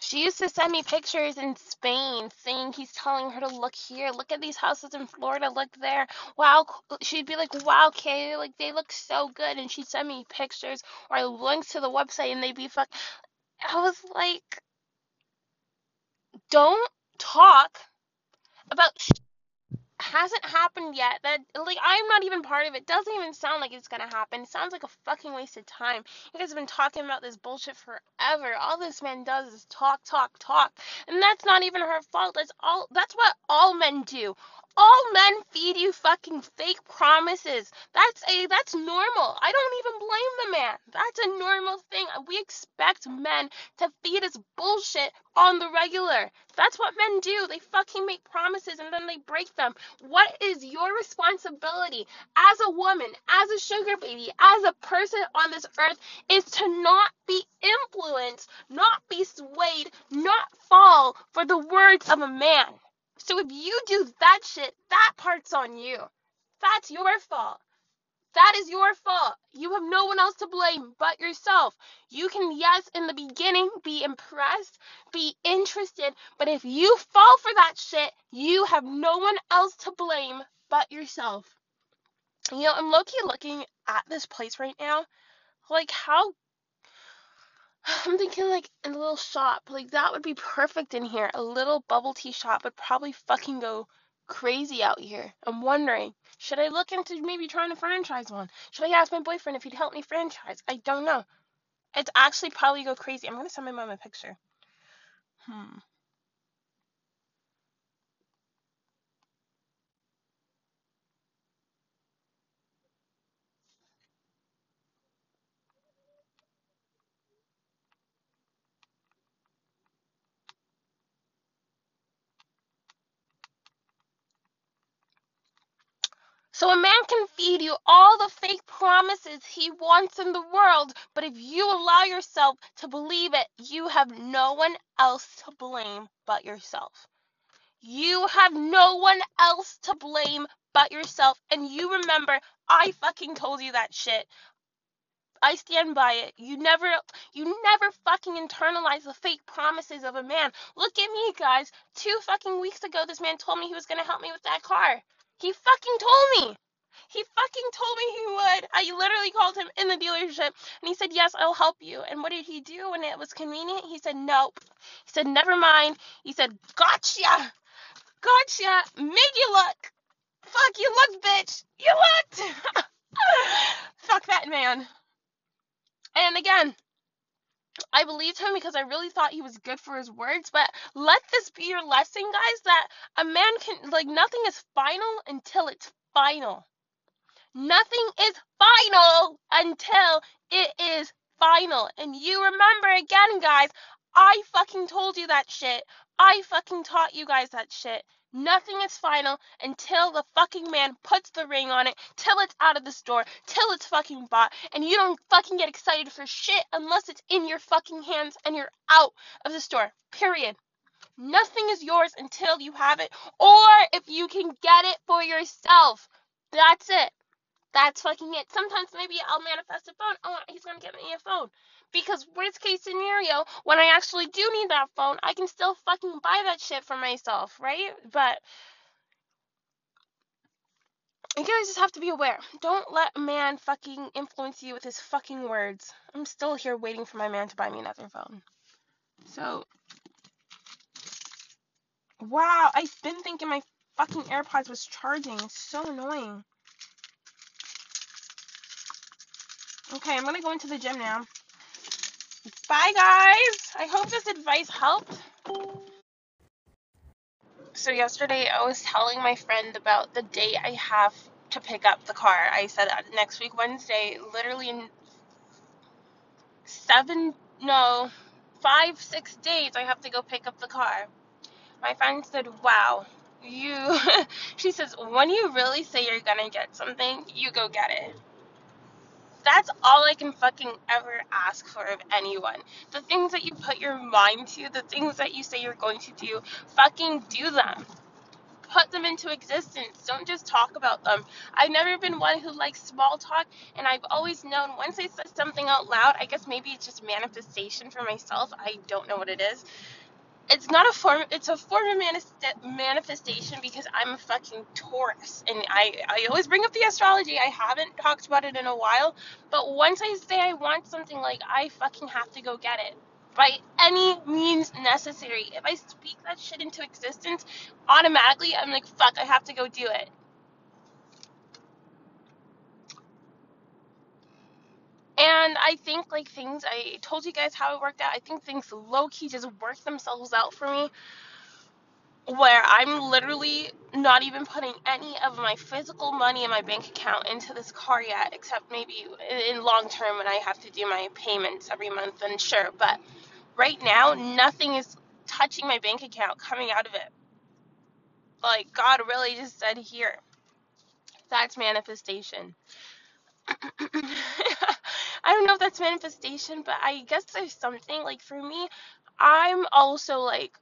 She used to send me pictures in Spain saying he's telling her to look here, look at these houses in Florida, look there. Wow, she'd be like, wow, Kay, like they look so good. And she'd send me pictures or links to the website and they'd be fuck. I was like, don't talk about hasn't happened yet. That like I'm not even part of it. Doesn't even sound like it's gonna happen. It sounds like a fucking waste of time. You guys have been talking about this bullshit forever. All this man does is talk, talk, talk, and that's not even her fault. That's all. That's what all men do. All men feed you fucking fake promises. That's a that's normal. I don't even blame the man. That's a normal thing. We expect men to feed us bullshit on the regular. That's what men do. They fucking make promises and then they break them. What is your responsibility as a woman, as a sugar baby, as a person on this earth is to not be influenced, not be swayed, not fall for the words of a man. So if you do that shit, that part's on you. That's your fault. That is your fault. You have no one else to blame but yourself. You can, yes, in the beginning, be impressed, be interested, but if you fall for that shit, you have no one else to blame but yourself. You know, I'm low key looking at this place right now. Like, how I'm thinking like a little shop, like that would be perfect in here. A little bubble tea shop would probably fucking go crazy out here. I'm wondering, should I look into maybe trying to franchise one? Should I ask my boyfriend if he'd help me franchise? I don't know. It's actually probably go crazy. I'm gonna send my mom a picture. Hmm. So a man can feed you all the fake promises he wants in the world, but if you allow yourself to believe it, you have no one else to blame but yourself. You have no one else to blame but yourself. And you remember, I fucking told you that shit. I stand by it. You never you never fucking internalize the fake promises of a man. Look at me, guys. Two fucking weeks ago this man told me he was going to help me with that car. He fucking told me. He fucking told me he would. I literally called him in the dealership and he said, Yes, I'll help you. And what did he do when it was convenient? He said, Nope. He said, Never mind. He said, Gotcha. Gotcha. Made you look. Fuck, you looked, bitch. You looked. Fuck that man. And again, I believed him because I really thought he was good for his words. But let this be your lesson, guys, that a man can, like, nothing is final until it's final. Nothing is final until it is final. And you remember again, guys, I fucking told you that shit. I fucking taught you guys that shit. Nothing is final until the fucking man puts the ring on it, till it's out of the store, till it's fucking bought, and you don't fucking get excited for shit unless it's in your fucking hands and you're out of the store. Period. Nothing is yours until you have it, or if you can get it for yourself. That's it. That's fucking it. Sometimes maybe I'll manifest a phone. Oh, he's gonna get me a phone. Because worst case scenario, when I actually do need that phone, I can still fucking buy that shit for myself, right? But you guys just have to be aware. Don't let a man fucking influence you with his fucking words. I'm still here waiting for my man to buy me another phone. So, wow, I've been thinking my fucking AirPods was charging. It's so annoying. Okay, I'm gonna go into the gym now. Bye, guys. I hope this advice helped. So, yesterday I was telling my friend about the date I have to pick up the car. I said uh, next week, Wednesday, literally seven, no, five, six days, I have to go pick up the car. My friend said, Wow, you, she says, when you really say you're gonna get something, you go get it that's all I can fucking ever ask for of anyone. The things that you put your mind to, the things that you say you're going to do, fucking do them. Put them into existence. Don't just talk about them. I've never been one who likes small talk, and I've always known once I say something out loud, I guess maybe it's just manifestation for myself. I don't know what it is it's not a form it's a form of manifest, manifestation because i'm a fucking taurus. And i i always bring up the astrology. I haven't talked about it in a while. But once i say i want something like i fucking have to go get it by any means necessary. If i speak that shit into existence automatically i'm like fuck i have to go do it And I think like things I told you guys how it worked out. I think things low key just work themselves out for me where I'm literally not even putting any of my physical money in my bank account into this car yet, except maybe in long term when I have to do my payments every month, and sure. But right now, nothing is touching my bank account coming out of it. Like, God really just said, here. That's manifestation. I don't know if that's manifestation, but I guess there's something like for me, I'm also like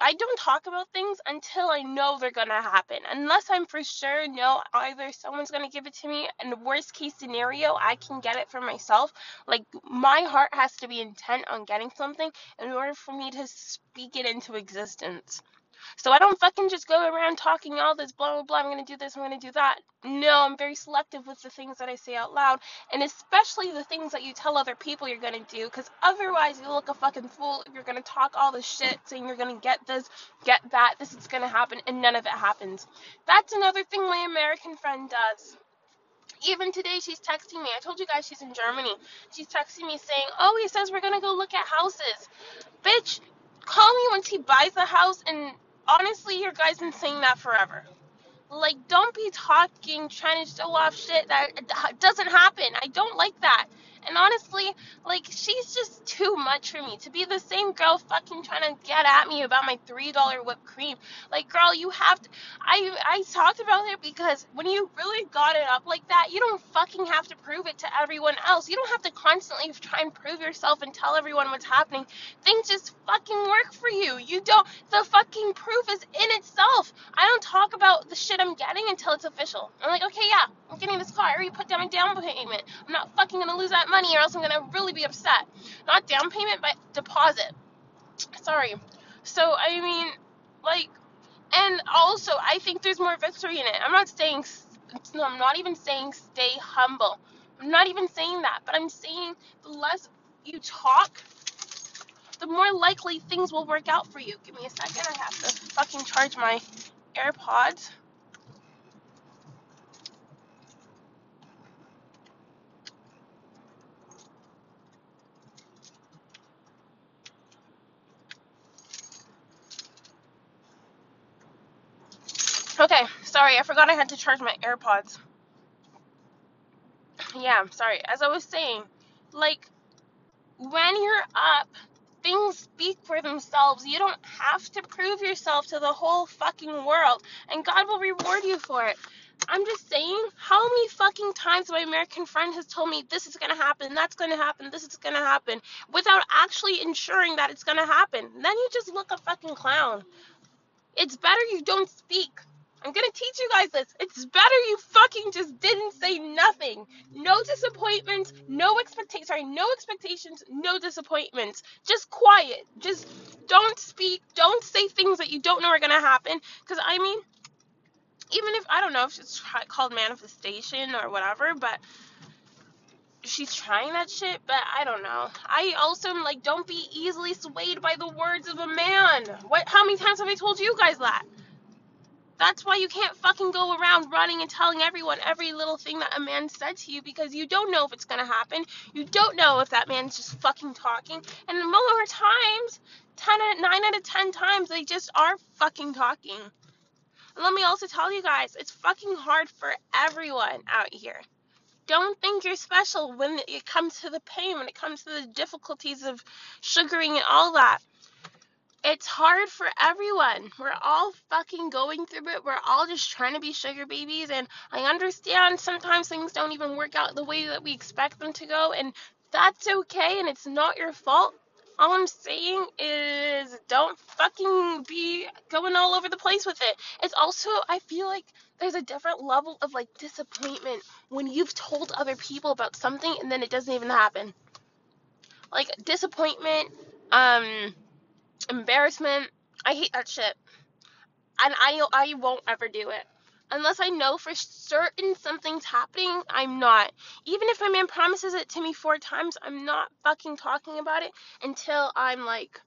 I don't talk about things until I know they're gonna happen. Unless I'm for sure know either someone's gonna give it to me, and worst case scenario, I can get it for myself. Like my heart has to be intent on getting something in order for me to speak it into existence. So I don't fucking just go around talking all this blah blah blah. I'm gonna do this. I'm gonna do that. No, I'm very selective with the things that I say out loud, and especially the things that you tell other people you're gonna do, because otherwise you look a fucking fool if you're gonna talk all this shit saying you're gonna get this, get that, this is gonna happen, and none of it happens. That's another thing my American friend does even today she's texting me i told you guys she's in germany she's texting me saying oh he says we're gonna go look at houses bitch call me once he buys the house and honestly, your guy's been saying that forever. Like, don't be talking, trying to show off shit that doesn't happen. I don't like that. And honestly, like she's just too much for me to be the same girl fucking trying to get at me about my three dollar whipped cream. Like, girl, you have to. I I talked about it because when you really got it up like that, you don't fucking have to prove it to everyone else. You don't have to constantly try and prove yourself and tell everyone what's happening. Things just fucking work for you. You don't. The fucking proof is in itself. I don't talk about the shit I'm getting until it's official. I'm like, okay, yeah, I'm getting this car. I already put down my down payment. I'm not fucking gonna lose that money or else I'm gonna really be upset. Not down payment, but deposit. Sorry. So, I mean, like, and also, I think there's more victory in it. I'm not saying, no, I'm not even saying stay humble. I'm not even saying that, but I'm saying the less you talk, the more likely things will work out for you. Give me a second. I have to fucking charge my AirPods. Okay, sorry, I forgot I had to charge my AirPods. Yeah, sorry. As I was saying, like, when you're up, things speak for themselves. You don't have to prove yourself to the whole fucking world, and God will reward you for it. I'm just saying, how many fucking times my American friend has told me this is gonna happen, that's gonna happen, this is gonna happen, without actually ensuring that it's gonna happen. Then you just look a fucking clown. It's better you don't speak. I'm gonna teach you guys this. It's better you fucking just didn't say nothing. No disappointments, no expectations. Sorry, no expectations, no disappointments. Just quiet. Just don't speak. Don't say things that you don't know are gonna happen. Cause I mean, even if I don't know if it's called manifestation or whatever, but she's trying that shit. But I don't know. I also am like, don't be easily swayed by the words of a man. What? How many times have I told you guys that? That's why you can't fucking go around running and telling everyone every little thing that a man said to you because you don't know if it's gonna happen. You don't know if that man's just fucking talking. And more times, ten nine out of ten times, they just are fucking talking. And let me also tell you guys, it's fucking hard for everyone out here. Don't think you're special when it comes to the pain, when it comes to the difficulties of sugaring and all that it's hard for everyone. We're all fucking going through it. We're all just trying to be sugar babies. And I understand sometimes things don't even work out the way that we expect them to go. And that's okay. And it's not your fault. All I'm saying is don't fucking be going all over the place with it. It's also, I feel like there's a different level of like disappointment when you've told other people about something and then it doesn't even happen. Like disappointment, um, embarrassment. I hate that shit. And I I won't ever do it. Unless I know for certain something's happening, I'm not. Even if my man promises it to me four times, I'm not fucking talking about it until I'm like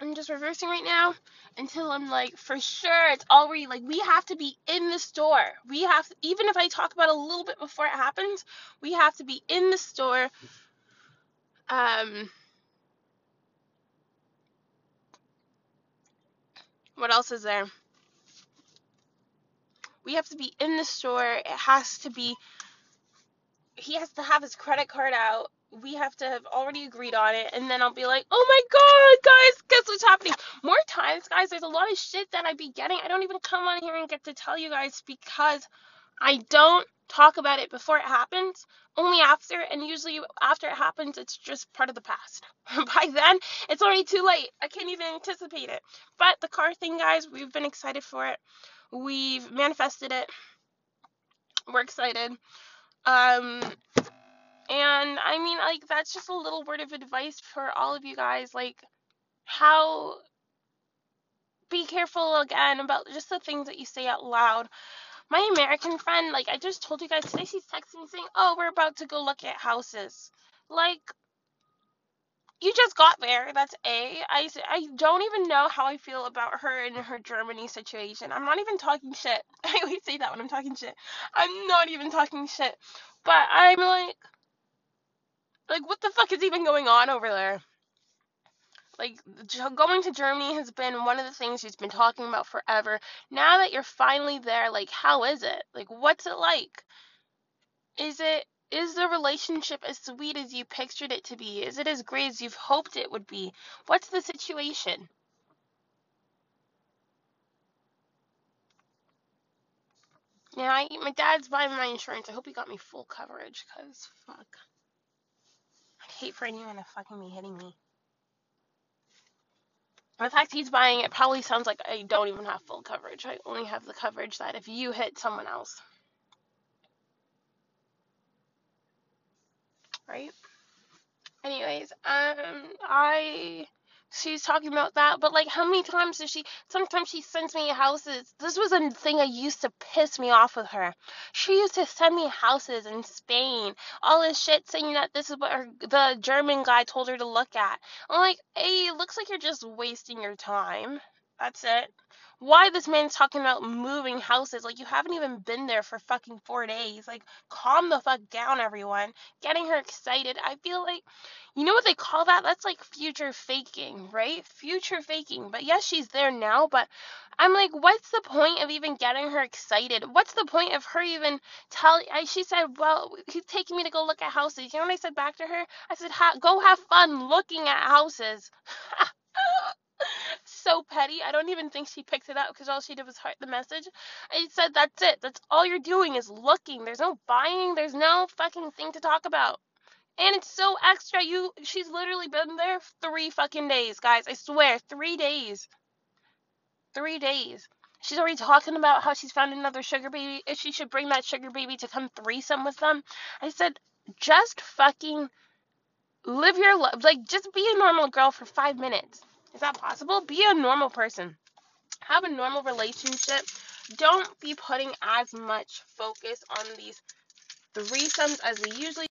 I'm just reversing right now until I'm like for sure it's already like we have to be in the store. We have to, even if I talk about a little bit before it happens, we have to be in the store um What else is there? We have to be in the store. It has to be. He has to have his credit card out. We have to have already agreed on it. And then I'll be like, oh my god, guys, guess what's happening? More times, guys, there's a lot of shit that I'd be getting. I don't even come on here and get to tell you guys because I don't talk about it before it happens, only after, and usually after it happens, it's just part of the past. By then, it's already too late. I can't even anticipate it. But the car thing, guys, we've been excited for it. We've manifested it. We're excited. Um, and I mean, like, that's just a little word of advice for all of you guys. Like, how be careful again about just the things that you say out loud my American friend, like I just told you guys today, she's texting me saying, "Oh, we're about to go look at houses." Like, you just got there. That's a. I I don't even know how I feel about her and her Germany situation. I'm not even talking shit. I always say that when I'm talking shit. I'm not even talking shit. But I'm like, like what the fuck is even going on over there? Like going to Germany has been one of the things she's been talking about forever. Now that you're finally there, like how is it? Like what's it like? Is it Is the relationship as sweet as you pictured it to be? Is it as great as you've hoped it would be? What's the situation? Yeah, I, my dad's buying my insurance. I hope he got me full coverage, cause fuck. I'd hate for anyone to fucking be hitting me. The fact he's buying it probably sounds like I don't even have full coverage. I only have the coverage that if you hit someone else, right? Anyways, um, I she's talking about that, but like, how many times does she? Sometimes she sends me houses. This was a thing that used to piss me off with her. She used to send me houses in Spain, all this shit saying that this is what her, the German guy told her to look at. I'm like, hey, it looks like you're just wasting your time. That's it. Why this man's talking about moving houses? Like, you haven't even been there for fucking four days. Like, calm the fuck down, everyone. Getting her excited. I feel like, you know what they call that? That's like future faking, right? Future faking. But yes, she's there now, but I'm like, what's the point of even getting her excited? What's the point of her even telling? She said, well, he's taking me to go look at houses. You know what I said back to her? I said, go have fun looking at houses. so petty. I don't even think she picked it up because all she did was heart the message. I said, that's it. That's all you're doing is looking. There's no buying. There's no fucking thing to talk about. And it's so extra. You, she's literally been there three fucking days, guys. I swear, three days. Three days. She's already talking about how she's found another sugar baby. If she should bring that sugar baby to come threesome with them. I said, just fucking live your life. Like, just be a normal girl for five minutes. Is that possible? Be a normal person. Have a normal relationship. Don't be putting as much focus on these threesomes as we usually